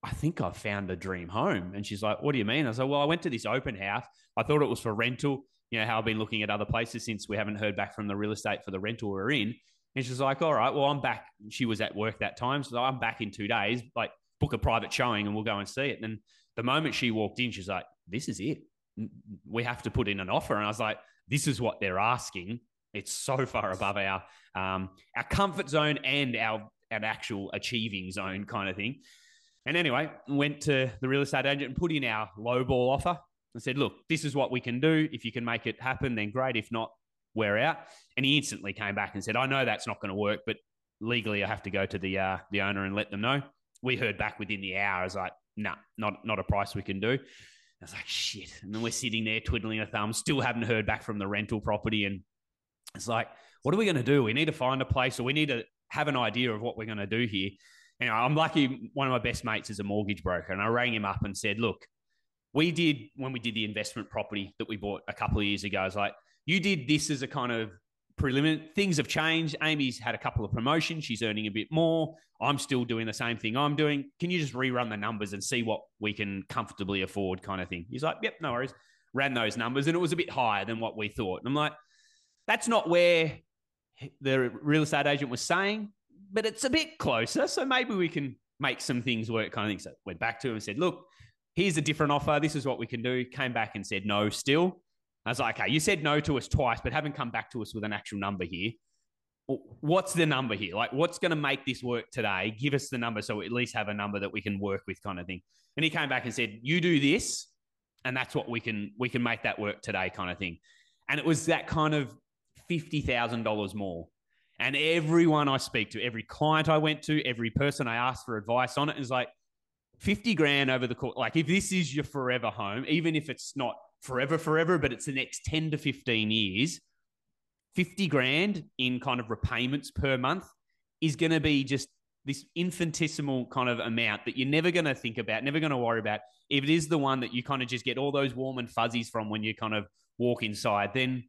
[SPEAKER 1] I think I've found the dream home. And she's like, What do you mean? I said, Well, I went to this open house. I thought it was for rental. You know, how I've been looking at other places since we haven't heard back from the real estate for the rental we're in. And she's like, all right, well, I'm back. She was at work that time. So I'm back in two days. Like, book a private showing and we'll go and see it. And the moment she walked in, she's like, this is it. We have to put in an offer. And I was like, this is what they're asking. It's so far above our um, our comfort zone and our, our actual achieving zone kind of thing. And anyway, went to the real estate agent and put in our low ball offer and said, look, this is what we can do. If you can make it happen, then great. If not, we're out. And he instantly came back and said, I know that's not going to work, but legally I have to go to the uh, the owner and let them know. We heard back within the hour. I was like, no, nah, not not a price we can do. I was like, shit. And then we're sitting there twiddling our thumbs, still haven't heard back from the rental property. And it's like, what are we going to do? We need to find a place or we need to have an idea of what we're going to do here. Know, I'm lucky one of my best mates is a mortgage broker. And I rang him up and said, look, we did when we did the investment property that we bought a couple of years ago. I was like, you did this as a kind of preliminary. Things have changed. Amy's had a couple of promotions. She's earning a bit more. I'm still doing the same thing I'm doing. Can you just rerun the numbers and see what we can comfortably afford, kind of thing? He's like, yep, no worries. Ran those numbers, and it was a bit higher than what we thought. And I'm like, that's not where the real estate agent was saying, but it's a bit closer. So maybe we can make some things work, kind of thing. So went back to him and said, look, here's a different offer. This is what we can do. Came back and said no still. I was like, okay, you said no to us twice, but haven't come back to us with an actual number here. What's the number here? Like, what's going to make this work today? Give us the number so we at least have a number that we can work with, kind of thing. And he came back and said, "You do this, and that's what we can we can make that work today, kind of thing." And it was that kind of fifty thousand dollars more. And everyone I speak to, every client I went to, every person I asked for advice on it is like, 50 grand over the course. Like, if this is your forever home, even if it's not forever, forever, but it's the next 10 to 15 years, 50 grand in kind of repayments per month is going to be just this infinitesimal kind of amount that you're never going to think about, never going to worry about. If it is the one that you kind of just get all those warm and fuzzies from when you kind of walk inside, then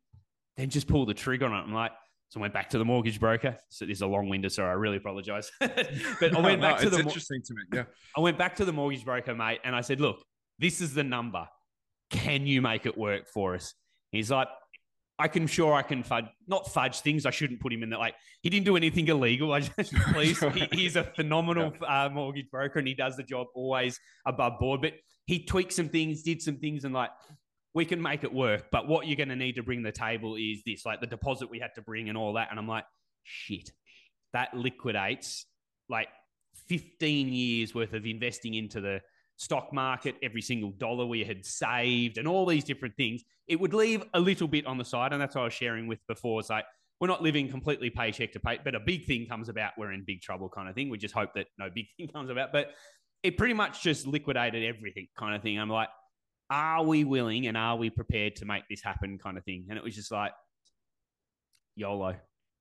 [SPEAKER 1] then just pull the trigger on it. I'm like, So I went back to the mortgage broker. So this is a long winded, sorry, I really apologize. but I went
[SPEAKER 2] No,
[SPEAKER 1] back to the
[SPEAKER 2] interesting to me. Yeah.
[SPEAKER 1] I went back to the mortgage broker, mate, and I said, look, this is the number. Can you make it work for us? He's like, I can sure I can fudge, not fudge things. I shouldn't put him in that. Like he didn't do anything illegal. I just please, he, he's a phenomenal uh, mortgage broker and he does the job always above board. But he tweaked some things, did some things, and like we can make it work. But what you're going to need to bring to the table is this, like the deposit we had to bring and all that. And I'm like, shit, that liquidates like 15 years worth of investing into the stock market, every single dollar we had saved, and all these different things. It would leave a little bit on the side. And that's what I was sharing with before. It's like, we're not living completely paycheck to pay, but a big thing comes about, we're in big trouble kind of thing. We just hope that no big thing comes about. But it pretty much just liquidated everything kind of thing. I'm like, are we willing and are we prepared to make this happen kind of thing? And it was just like, YOLO.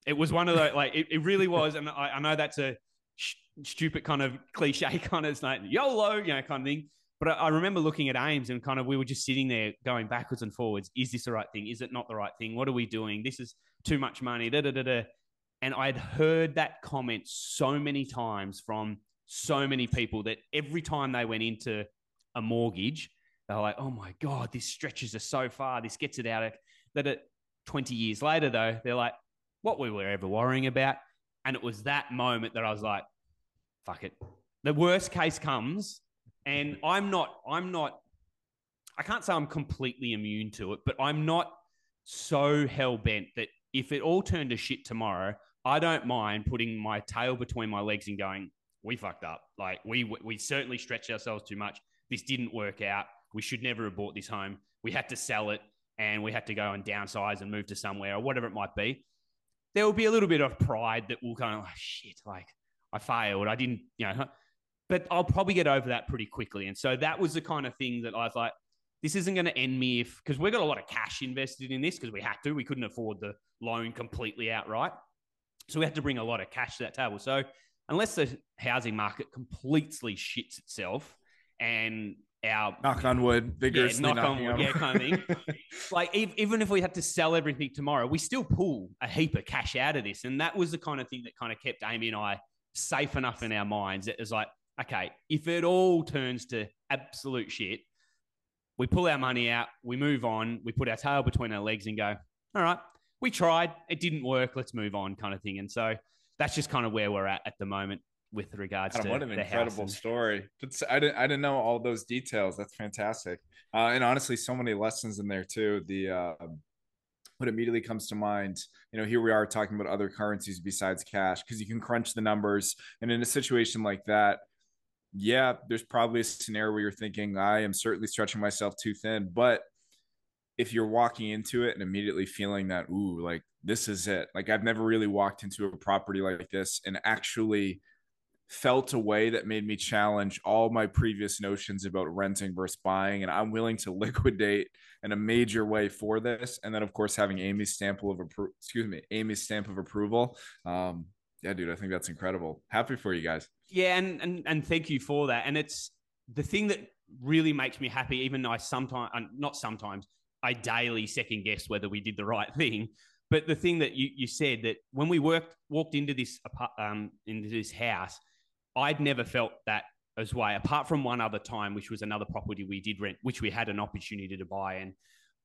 [SPEAKER 1] It was one of those, like, it, it really was. And I, I know that's a sh- stupid kind of cliche kind of like YOLO, you know, kind of thing. But I, I remember looking at Ames and kind of we were just sitting there going backwards and forwards. Is this the right thing? Is it not the right thing? What are we doing? This is too much money. Da, da, da, da. And I'd heard that comment so many times from so many people that every time they went into a mortgage, they're like, oh my God, this stretches us so far. This gets it out of that. It, 20 years later, though, they're like, what we were ever worrying about. And it was that moment that I was like, fuck it. The worst case comes, and I'm not, I'm not, I can't say I'm completely immune to it, but I'm not so hell bent that if it all turned to shit tomorrow, I don't mind putting my tail between my legs and going, we fucked up. Like we we certainly stretched ourselves too much. This didn't work out. We should never have bought this home. We had to sell it and we had to go and downsize and move to somewhere or whatever it might be. There will be a little bit of pride that will kind of like, shit, like I failed. I didn't, you know, but I'll probably get over that pretty quickly. And so that was the kind of thing that I was like, this isn't going to end me if, because we've got a lot of cash invested in this because we had to. We couldn't afford the loan completely outright. So we had to bring a lot of cash to that table. So unless the housing market completely shits itself and our
[SPEAKER 2] knock on wood, vigorously
[SPEAKER 1] yeah, knock on wood, yeah, kind of thing. like ev- even if we had to sell everything tomorrow, we still pull a heap of cash out of this, and that was the kind of thing that kind of kept Amy and I safe enough in our minds. It was like, okay, if it all turns to absolute shit, we pull our money out, we move on, we put our tail between our legs, and go, all right, we tried, it didn't work, let's move on, kind of thing. And so that's just kind of where we're at at the moment with regards
[SPEAKER 2] God,
[SPEAKER 1] to
[SPEAKER 2] what an
[SPEAKER 1] the
[SPEAKER 2] incredible
[SPEAKER 1] and-
[SPEAKER 2] story. It's- I didn't I didn't know all those details. That's fantastic. Uh, and honestly, so many lessons in there too. The uh, what immediately comes to mind, you know, here we are talking about other currencies besides cash because you can crunch the numbers. And in a situation like that, yeah, there's probably a scenario where you're thinking, I am certainly stretching myself too thin. But if you're walking into it and immediately feeling that, ooh, like this is it. Like I've never really walked into a property like this and actually felt a way that made me challenge all my previous notions about renting versus buying. And I'm willing to liquidate in a major way for this. And then of course having Amy's stamp of approval, excuse me, Amy's stamp of approval. Um, yeah, dude, I think that's incredible. Happy for you guys.
[SPEAKER 1] Yeah, and, and and thank you for that. And it's the thing that really makes me happy. Even though I sometimes, not sometimes, I daily second guess whether we did the right thing. But the thing that you, you said that when we worked walked into this um into this house, I'd never felt that as way. Apart from one other time, which was another property we did rent, which we had an opportunity to buy, and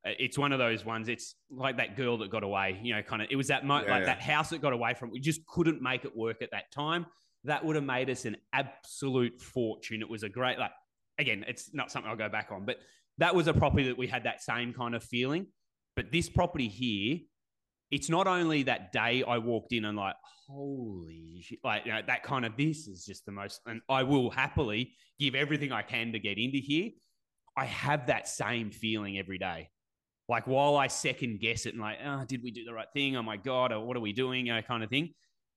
[SPEAKER 1] uh, it's one of those ones. It's like that girl that got away. You know, kind of. It was that mo-
[SPEAKER 2] Yeah,
[SPEAKER 1] like
[SPEAKER 2] yeah.
[SPEAKER 1] that house that got away from. We just couldn't make it work at that time. That would have made us an absolute fortune. It was a great like. Again, it's not something I'll go back on, but that was a property that we had that same kind of feeling. But this property here, it's not only that day I walked in and like, holy shit, like you know, that kind of this is just the most, and I will happily give everything I can to get into here. I have that same feeling every day. Like while I second guess it and like, oh, did we do the right thing? Oh my God, or what are we doing? You know, kind of thing.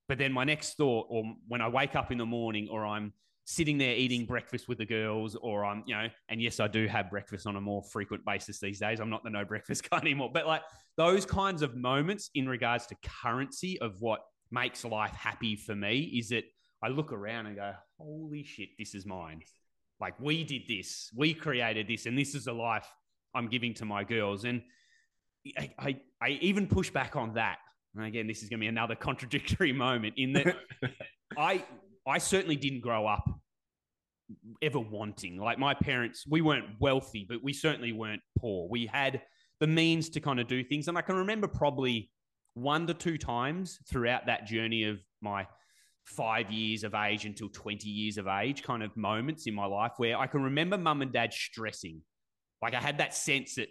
[SPEAKER 1] But then my next thought, or when I wake up in the morning, or I'm sitting there eating breakfast with the girls, or I'm, you know, and yes, I do have breakfast on a more frequent basis these days. I'm not the no breakfast guy anymore. But like those kinds of moments in regards to currency of what makes life happy for me is that I look around and go, holy shit, this is mine. Like we did this, we created this, and this is the life I'm giving to my girls. And I, I, I even push back on that and again, this is going to be another contradictory moment in that I I certainly didn't grow up ever wanting. Like my parents, we weren't wealthy, but we certainly weren't poor. We had the means to kind of do things, and I can remember probably one to two times throughout that journey of my five years of age until 20 years of age kind of moments in my life where I can remember mum and dad stressing. Like I had that sense that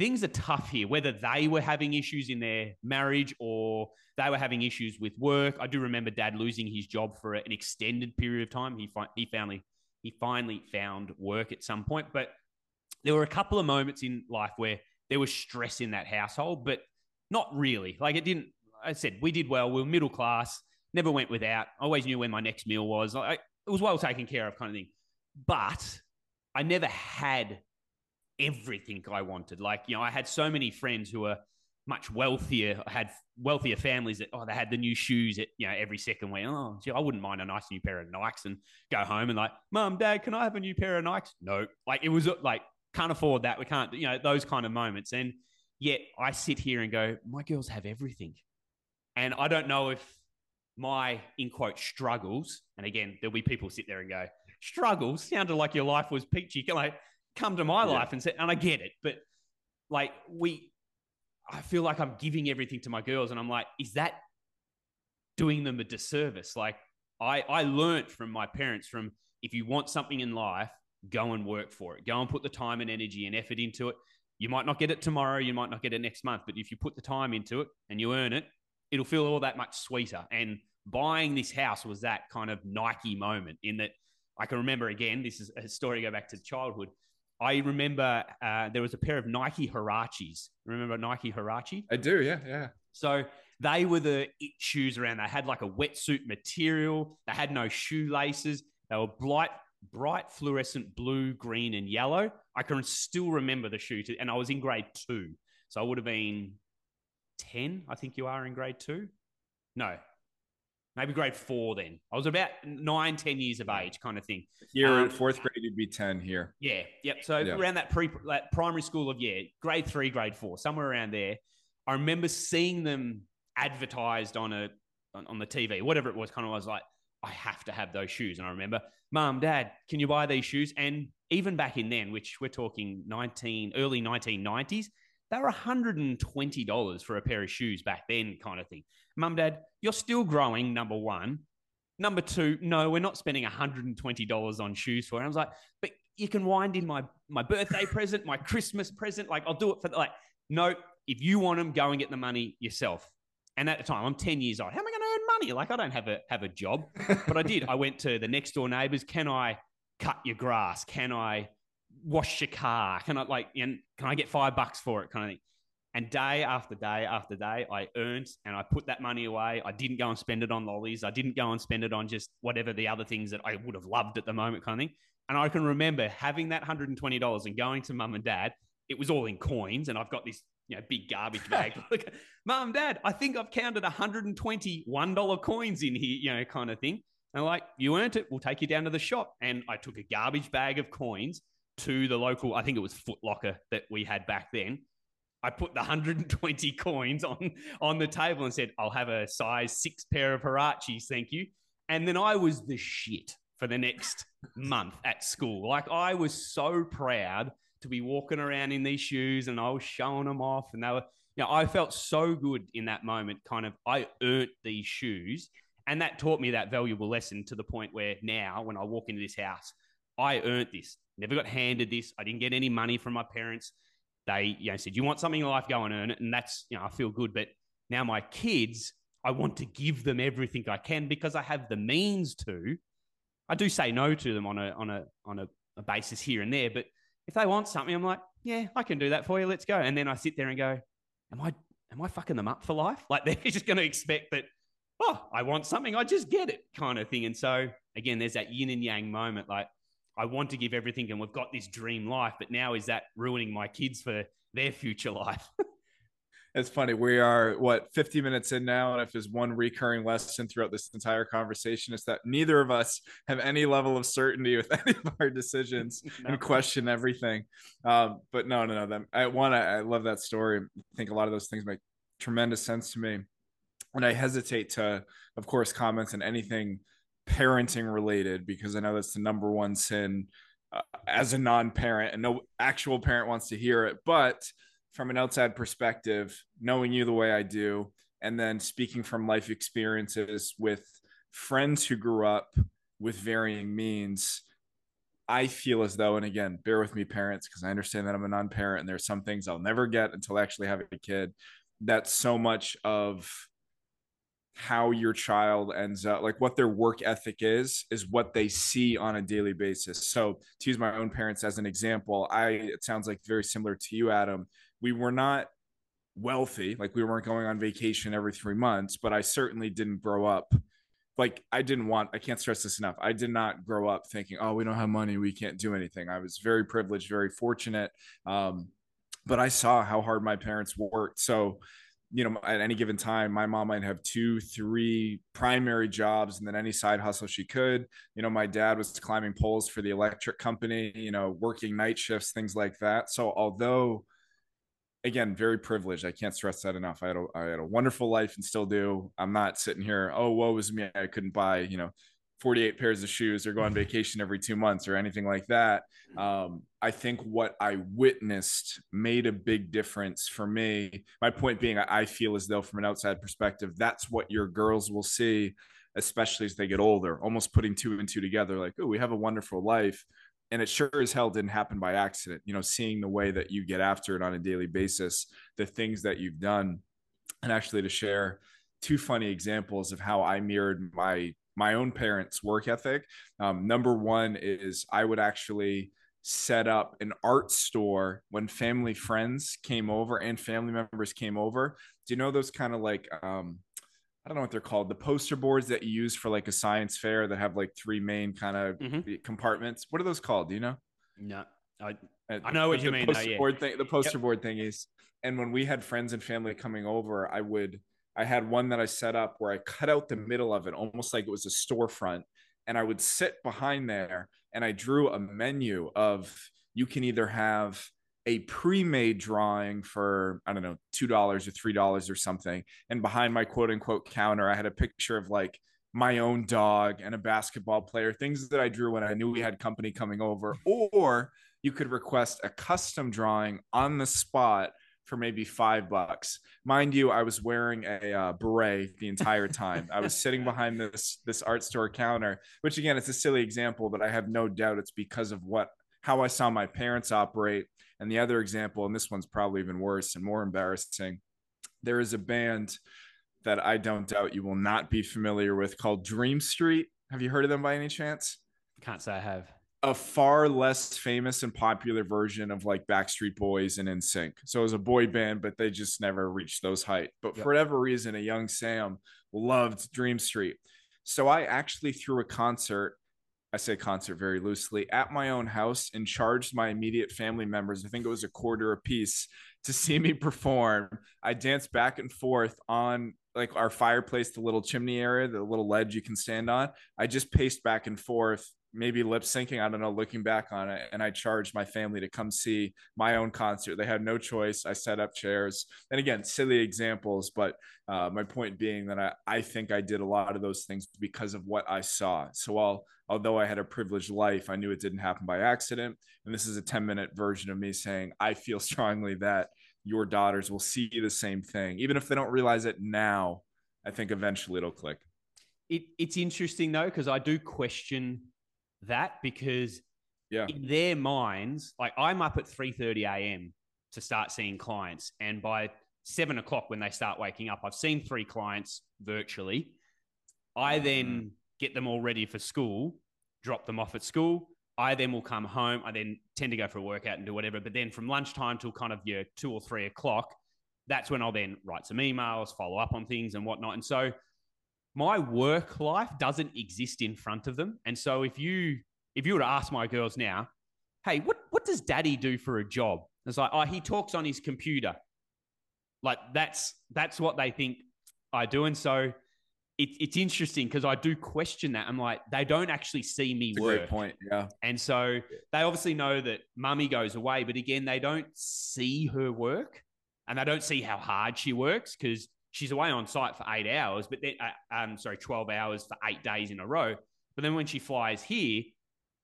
[SPEAKER 1] things are tough here, whether they were having issues in their marriage or they were having issues with work. I do remember dad losing his job for an extended period of time. He, fi- he finally he finally found work at some point, but there were a couple of moments in life where there was stress in that household, but not really. Like it didn't. I said we did well. We were middle class. Never went without. I always knew when my next meal was. It was well taken care of, kind of thing. But I never had everything I wanted. Like, you know, I had so many friends who were much wealthier, had wealthier families that, oh, they had the new shoes at, you know, every second week. Oh, gee, I wouldn't mind a nice new pair of Nikes and go home and like, mom, dad, can I have a new pair of Nikes? No. Like, it was like, can't afford that. We can't, you know, those kind of moments. And yet I sit here and go, my girls have everything. And I don't know if my, in quote, struggles, and again, there'll be people sit there and go, struggles sounded like your life was peachy. Like, come to my yeah. life and say, and I get it, but like we, I feel like I'm giving everything to my girls, and I'm like, is that doing them a disservice? Like I, I learned from my parents from if you want something in life, go and work for it. Go and put the time and energy and effort into it. You might not get it tomorrow, you might not get it next month, but if you put the time into it and you earn it, it'll feel all that much sweeter. And buying this house was that kind of Nike moment in that I can remember again, this is a story go back to childhood. I remember uh, there was a pair of Nike Huaraches. Remember Nike Huarache?
[SPEAKER 2] I do, yeah, yeah.
[SPEAKER 1] So they were the it shoes around. They had like a wetsuit material. They had no shoelaces. They were bright, bright fluorescent blue, green, and yellow. I can still remember the shoe, to, and I was in grade two, so I would have been ten. I think you are in grade two. No, maybe grade four then. I was about nine, ten years of age kind of thing.
[SPEAKER 2] Here um, fourth grade, you'd be 10 here.
[SPEAKER 1] Yeah. Yep. So yeah. around that pre that primary school of, yeah, grade three, grade four, somewhere around there. I remember seeing them advertised on a on, on the TV, whatever it was, kind of was like, I have to have those shoes. And I remember, Mom, Dad, can you buy these shoes? And even back in then, which we're talking 19, early 1990s, they were $120 for a pair of shoes back then, kind of thing. Mum, Dad, you're still growing, number one. Number two, no, we're not spending $120 on shoes for it. I was like, but you can wind in my my birthday present, my Christmas present. Like, I'll do it for like, no, if you want them, go and get the money yourself. And at the time, I'm 10 years old. How am I going to earn money? Like, I don't have a have a job. But I did. I went to the next door neighbors. Can I cut your grass? Can I wash your car? Can I like, and can I get five bucks for it? Kind of thing. And day after day after day, I earned and I put that money away. I didn't go and spend it on lollies. I didn't go and spend it on just whatever the other things that I would have loved at the moment, kind of thing. And I can remember having that $120 and going to mum and dad. It was all in coins, and I've got this you know, big garbage bag. mum, dad, I think I've counted 121 dollar coins in here, you know, kind of thing. And like, you earned it. We'll take you down to the shop. And I took a garbage bag of coins to the local, I think it was Foot Locker that we had back then. I put the 120 coins on on the table and said, "I'll have a size six pair of Huaraches, thank you." And then I was the shit for the next month at school. Like I was so proud to be walking around in these shoes, and I was showing them off, and they were, you know, I felt so good in that moment. Kind of, I earned these shoes, and that taught me that valuable lesson to the point where now, when I walk into this house, I earned this. Never got handed this. I didn't get any money from my parents. They, you know, said, "You want something in life? Go and earn it." And that's, you know, I feel good. But now my kids, I want to give them everything I can because I have the means to. I do say no to them on a on a on a, a basis here and there, but if they want something, I'm like, yeah, I can do that for you. Let's go. And then I sit there and go, am I am I fucking them up for life? Like they're just going to expect that. Oh, I want something, I just get it, kind of thing. And so again, there's that yin and yang moment. Like I want to give everything and we've got this dream life, but now is that ruining my kids for their future life?
[SPEAKER 2] it's funny. We are what 50 minutes in now, and if there's one recurring lesson throughout this entire conversation, it's that neither of us have any level of certainty with any of our decisions no. and question everything. Um, but no, no, no. Them, I want to. I love that story. I think a lot of those things make tremendous sense to me. and I hesitate to, of course, comment on anything parenting related because I know that's the number one sin uh, as a non-parent, and no actual parent wants to hear it. But from an outside perspective, knowing you the way I do, and then speaking from life experiences with friends who grew up with varying means, I feel as though, and again, bear with me, parents, because I understand that I'm a non parent and there's some things I'll never get until I actually have a kid. That's so much of how your child ends up, like what their work ethic is, is what they see on a daily basis. So, to use my own parents as an example, I, it sounds like very similar to you, Adam. We were not wealthy, like we weren't going on vacation every three months, but I certainly didn't grow up like I didn't want I can't stress this enough. I did not grow up thinking, "Oh, we don't have money, we can't do anything." I was very privileged, very fortunate. Um, but I saw how hard my parents worked. So, you know, at any given time, my mom might have two, three primary jobs and then any side hustle she could. You know, my dad was climbing poles for the electric company, you know, working night shifts, things like that. So, although again, very privileged. I can't stress that enough. I had a, I had a wonderful life and still do. I'm not sitting here, oh, woe was me. I couldn't buy, you know, 48 pairs of shoes or go on vacation every two months or anything like that. Um, I think what I witnessed made a big difference for me. My point being, I feel as though from an outside perspective, that's what your girls will see, especially as they get older, almost putting two and two together, like, oh, we have a wonderful life and it sure as hell didn't happen by accident you know seeing the way that you get after it on a daily basis the things that you've done and actually to share two funny examples of how i mirrored my my own parents work ethic um, number one is i would actually set up an art store when family friends came over and family members came over do you know those kind of like um, I don't know what they're called, the poster boards that you use for like a science fair that have like three main kind of mm-hmm. compartments. What are those called? Do you know?
[SPEAKER 1] No, I, uh, I know what you mean.
[SPEAKER 2] Poster board thing, the poster yep. board thingies. And when we had friends and family coming over, I would, I had one that I set up where I cut out the middle of it, almost like it was a storefront. And I would sit behind there and I drew a menu of you can either have a pre-made drawing for I don't know two dollars or three dollars or something, and behind my quote unquote counter, I had a picture of like my own dog and a basketball player, things that I drew when I knew we had company coming over, or you could request a custom drawing on the spot for maybe five bucks. Mind you, I was wearing a uh, beret the entire time. I was sitting behind this this art store counter, which again, it's a silly example, but I have no doubt it's because of what how I saw my parents operate and the other example, and this one's probably even worse and more embarrassing, there is a band that I don't doubt you will not be familiar with called Dream Street. Have you heard of them by any chance?
[SPEAKER 1] Can't say I have.
[SPEAKER 2] A far less famous and popular version of like Backstreet Boys and NSYNC. So it was a boy band, but they just never reached those heights. But yep. for whatever reason, a young Sam loved Dream Street. So I actually threw a concert I say concert very loosely, at my own house and charged my immediate family members, I think it was a quarter a piece, to see me perform. I danced back and forth on like our fireplace, the little chimney area, the little ledge you can stand on. I just paced back and forth maybe lip syncing. I don't know, looking back on it. And I charged my family to come see my own concert. They had no choice. I set up chairs. And again, silly examples, but uh, my point being that I, I think I did a lot of those things because of what I saw. So while, although I had a privileged life, I knew it didn't happen by accident. And this is a 10 minute version of me saying, I feel strongly that your daughters will see the same thing. Even if they don't realize it now, I think eventually it'll click.
[SPEAKER 1] It, it's interesting though, because I do question that because yeah. in their minds, like I'm up at 3:30 a.m. to start seeing clients, and by seven o'clock when they start waking up, I've seen three clients virtually. I mm-hmm. then get them all ready for school, drop them off at school. I then will come home. I then tend to go for a workout and do whatever. But then from lunchtime till kind of your two or three o'clock, that's when I'll then write some emails, follow up on things and whatnot. And so my work life doesn't exist in front of them. And so if you if you were to ask my girls now, hey, what what does daddy do for a job? It's like, oh, he talks on his computer. Like that's that's what they think I do. And so it, it's interesting because I do question that. I'm like, they don't actually see me
[SPEAKER 2] that's
[SPEAKER 1] work.
[SPEAKER 2] point. Yeah.
[SPEAKER 1] And so they obviously know that mummy goes away, but again, they don't see her work and they don't see how hard she works because she's away on site for eight hours, but then, uh, um, sorry, 12 hours for eight days in a row. But then when she flies here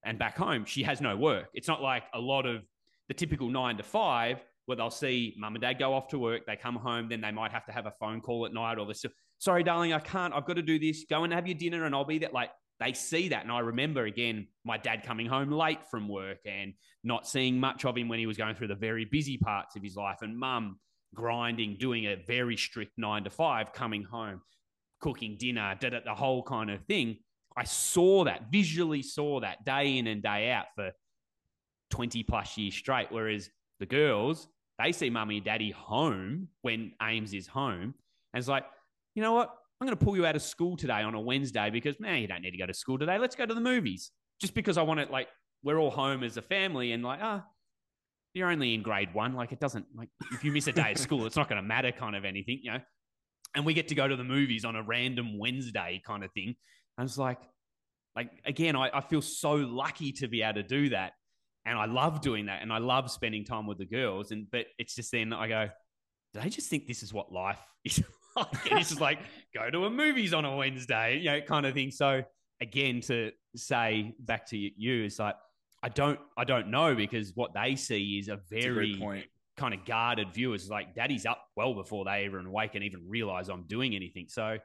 [SPEAKER 1] and back home, she has no work. It's not like a lot of the typical nine to five where they'll see mum and dad go off to work, they come home, then they might have to have a phone call at night or this. Sorry, darling, I can't. I've got to do this. Go and have your dinner, and I'll be there. Like they see that, and I remember again my dad coming home late from work and not seeing much of him when he was going through the very busy parts of his life, and mum grinding, doing a very strict nine to five, coming home, cooking dinner, did it the whole kind of thing. I saw that, visually saw that day in and day out for 20 plus years straight. Whereas the girls, they see mummy and daddy home when Ames is home. And it's like, you know what? I'm going to pull you out of school today on a Wednesday because, man, you don't need to go to school today. Let's go to the movies. Just because I want it, like, we're all home as a family and, like, ah, you're only in grade one. Like, it doesn't, like, if you miss a day of school, it's not going to matter, kind of anything, you know? And we get to go to the movies on a random Wednesday kind of thing. I was like, like, again, I, I feel so lucky to be able to do that and I love doing that, and I love spending time with the girls. And but it's just then I go, do they just think this is what life is like? It's just like go to a movies on a Wednesday, you know, kind of thing. So again, to say back to you, it's like I don't, I don't know because what they see is a very a kind of guarded view. Is like daddy's up well before they even awake and even realize I'm doing anything. So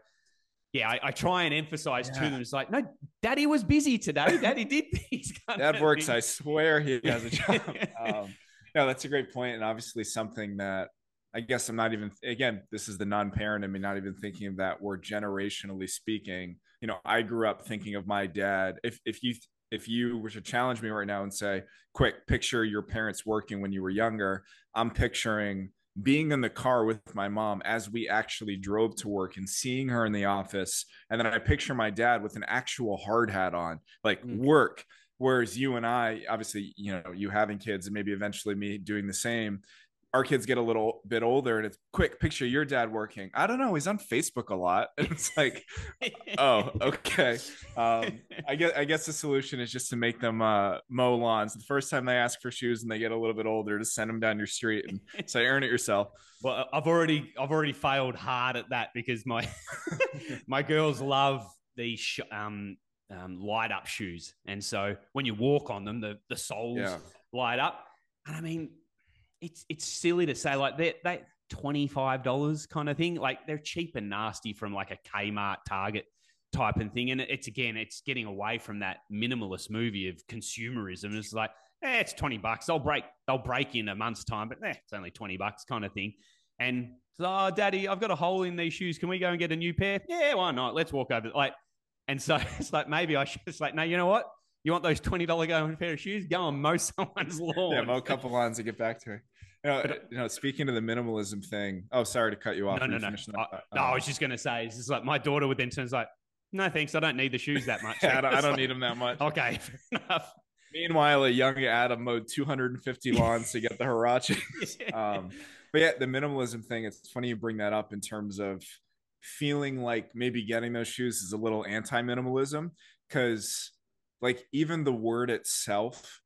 [SPEAKER 1] yeah, I, I, try and emphasize yeah. to them. It's like, no, daddy was busy today. Daddy did these.
[SPEAKER 2] that works. Things. I swear he has a job. um, no, that's a great point, and obviously something that I guess I'm not even. Again, this is the non-parent in me, not even thinking of that. Word generationally speaking, you know, I grew up thinking of my dad. If if you if you were to challenge me right now and say, "Quick, picture your parents working when you were younger," I'm picturing being in the car with my mom as we actually drove to work and seeing her in the office. And then I picture my dad with an actual hard hat on, like mm. work. Whereas you and I, obviously, you know, you having kids and maybe eventually me doing the same, our kids get a little bit older and it's quick picture your dad working. I don't know he's on facebook a lot. And it's like oh okay. Um, i guess i guess the solution is just to make them uh, mow lawns. The first time they ask for shoes and they get a little bit older to send them down your street and say earn it yourself.
[SPEAKER 1] Well i've already i've already failed hard at that because my my girls love these sh- um, um, light up shoes. And so when you walk on them the the soles yeah. light up. And i mean it's it's silly to say like that five dollars kind of thing. Like they're cheap and nasty from like a Kmart, Target type and thing. And it's again, it's getting away from that minimalist movie of consumerism. It's like, eh, it's twenty bucks. They'll break they'll break in a month's time, but eh, it's only twenty bucks kind of thing. And so, oh, daddy, I've got a hole in these shoes. Can we go and get a new pair? Yeah, why not? Let's walk over. Like, and so it's like maybe I should. It's like, no, you know what? You want those twenty dollar going pair of shoes? Go and mow someone's lawn.
[SPEAKER 2] Yeah, mow a couple lawns to get back to me. You know, you know, speaking of the minimalism thing. Oh, sorry to cut you off.
[SPEAKER 1] No, no, no. I, no, I was just going to say, it's like my daughter would then turn like, no, thanks. I don't need the shoes that much.
[SPEAKER 2] yeah, I don't, I don't like, need them that much.
[SPEAKER 1] Okay, enough.
[SPEAKER 2] Meanwhile, a young Adam mowed 250 lawns to get the Huarache. um, but yeah, the minimalism thing, it's funny you bring that up in terms of feeling like maybe getting those shoes is a little anti minimalism because, like, even the word itself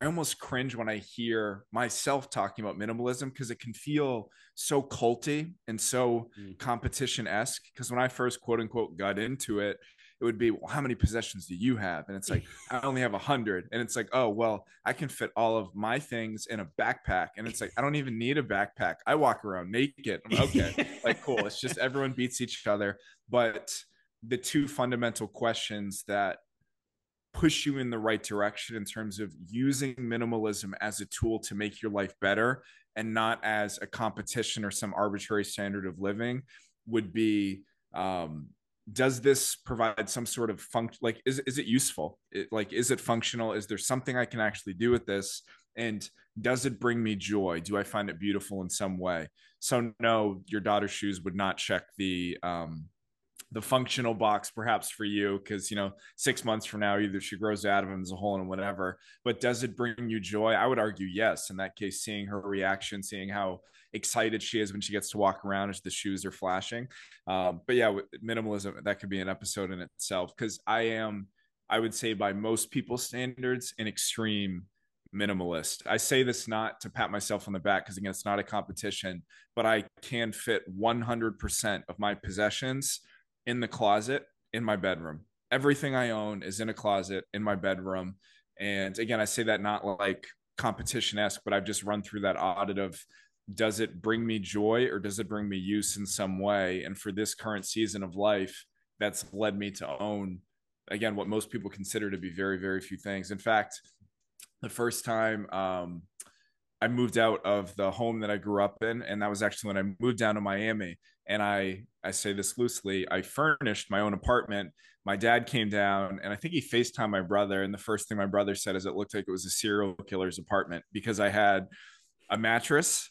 [SPEAKER 2] I almost cringe when I hear myself talking about minimalism because it can feel so culty and so mm. competition esque. Because when I first quote unquote got into it, it would be, well, how many possessions do you have? And it's like, I only have a hundred. And it's like, oh, well, I can fit all of my things in a backpack. And it's like, I don't even need a backpack. I walk around naked. I'm okay. like, cool. It's just everyone beats each other. But the two fundamental questions that push you in the right direction in terms of using minimalism as a tool to make your life better and not as a competition or some arbitrary standard of living would be um, does this provide some sort of function like is, is it useful? It, like is it functional? Is there something i can actually do with this? And does it bring me joy? Do i find it beautiful in some way? So no your daughter's shoes would not check the um, the functional box perhaps for you because you know six months from now either she grows out of him as a whole and whatever but does it bring you joy i would argue yes in that case seeing her reaction seeing how excited she is when she gets to walk around as the shoes are flashing um, but yeah minimalism that could be an episode in itself because i am i would say by most people's standards an extreme minimalist. I say this not to pat myself on the back because again, it's not a competition, but I can fit 100% of my possessions in the closet in my bedroom. Everything I own is in a closet in my bedroom. And again, I say that not like competition esque, but I've just run through that audit of does it bring me joy or does it bring me use in some way? And for this current season of life, that's led me to own again what most people consider to be very very few things in fact the first time um, i moved out of the home that i grew up in and that was actually when i moved down to miami and i i say this loosely i furnished my own apartment my dad came down and i think he facetimed my brother and the first thing my brother said is it looked like it was a serial killer's apartment because i had a mattress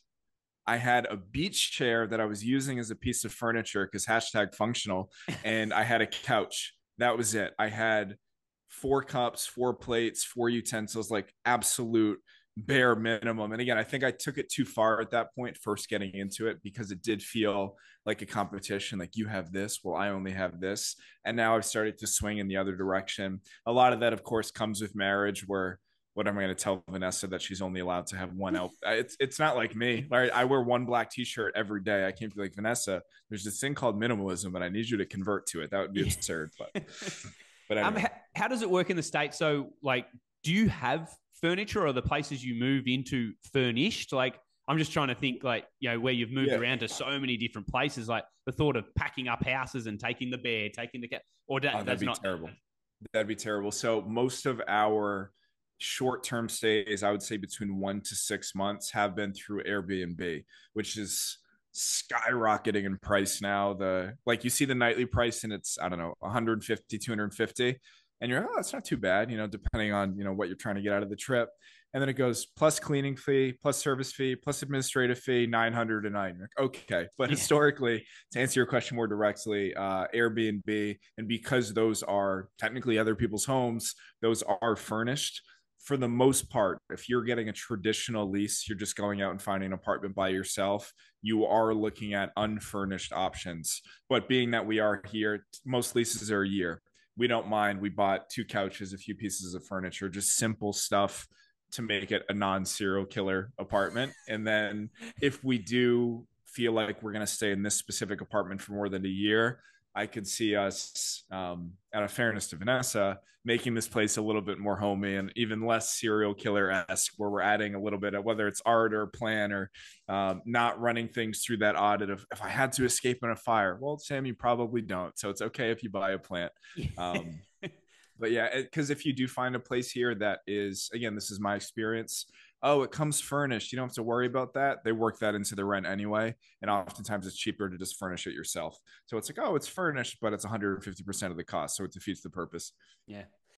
[SPEAKER 2] I had a beach chair that I was using as a piece of furniture because hashtag functional, and I had a couch. That was it. I had four cups, four plates, four utensils, like absolute bare minimum. And again, I think I took it too far at that point, first getting into it, because it did feel like a competition. Like you have this, well, I only have this. And now I've started to swing in the other direction. A lot of that, of course, comes with marriage where what am I going to tell Vanessa that she's only allowed to have one out? It's it's not like me. Right? I wear one black T-shirt every day. I can't be like Vanessa. There's this thing called minimalism, and I need you to convert to it. That would be absurd. But
[SPEAKER 1] but um, anyway. um, how, how does it work in the states? So like, do you have furniture, or the places you move into furnished? Like, I'm just trying to think like you know where you've moved yeah. around to so many different places. Like the thought of packing up houses and taking the bear, taking the cat, or that, oh,
[SPEAKER 2] that'd be
[SPEAKER 1] not
[SPEAKER 2] terrible. That'd be terrible. So most of our short term stays, I would say between one to six months, have been through Airbnb, which is skyrocketing in price now. The like you see the nightly price and it's, I don't know, 150, 250. And you're, oh, that's not too bad, you know, depending on, you know, what you're trying to get out of the trip. And then it goes plus cleaning fee, plus service fee, plus administrative fee, 909. Okay. But yeah. historically, to answer your question more directly, uh, Airbnb, and because those are technically other people's homes, those are furnished for the most part, if you're getting a traditional lease, you're just going out and finding an apartment by yourself, you are looking at unfurnished options. But being that we are here, most leases are a year. We don't mind. We bought two couches, a few pieces of furniture, just simple stuff to make it a non serial killer apartment. And then if we do feel like we're going to stay in this specific apartment for more than a year, I could see us, um, out of fairness to Vanessa, making this place a little bit more homey and even less serial killer esque, where we're adding a little bit of whether it's art or plan or um, not running things through that audit of if I had to escape in a fire. Well, Sam, you probably don't, so it's okay if you buy a plant. Um, but yeah, because if you do find a place here that is, again, this is my experience oh, it comes furnished. You don't have to worry about that. They work that into the rent anyway. And oftentimes it's cheaper to just furnish it yourself. So it's like, oh, it's furnished, but it's 150% of the cost. So it defeats the purpose.
[SPEAKER 1] Yeah.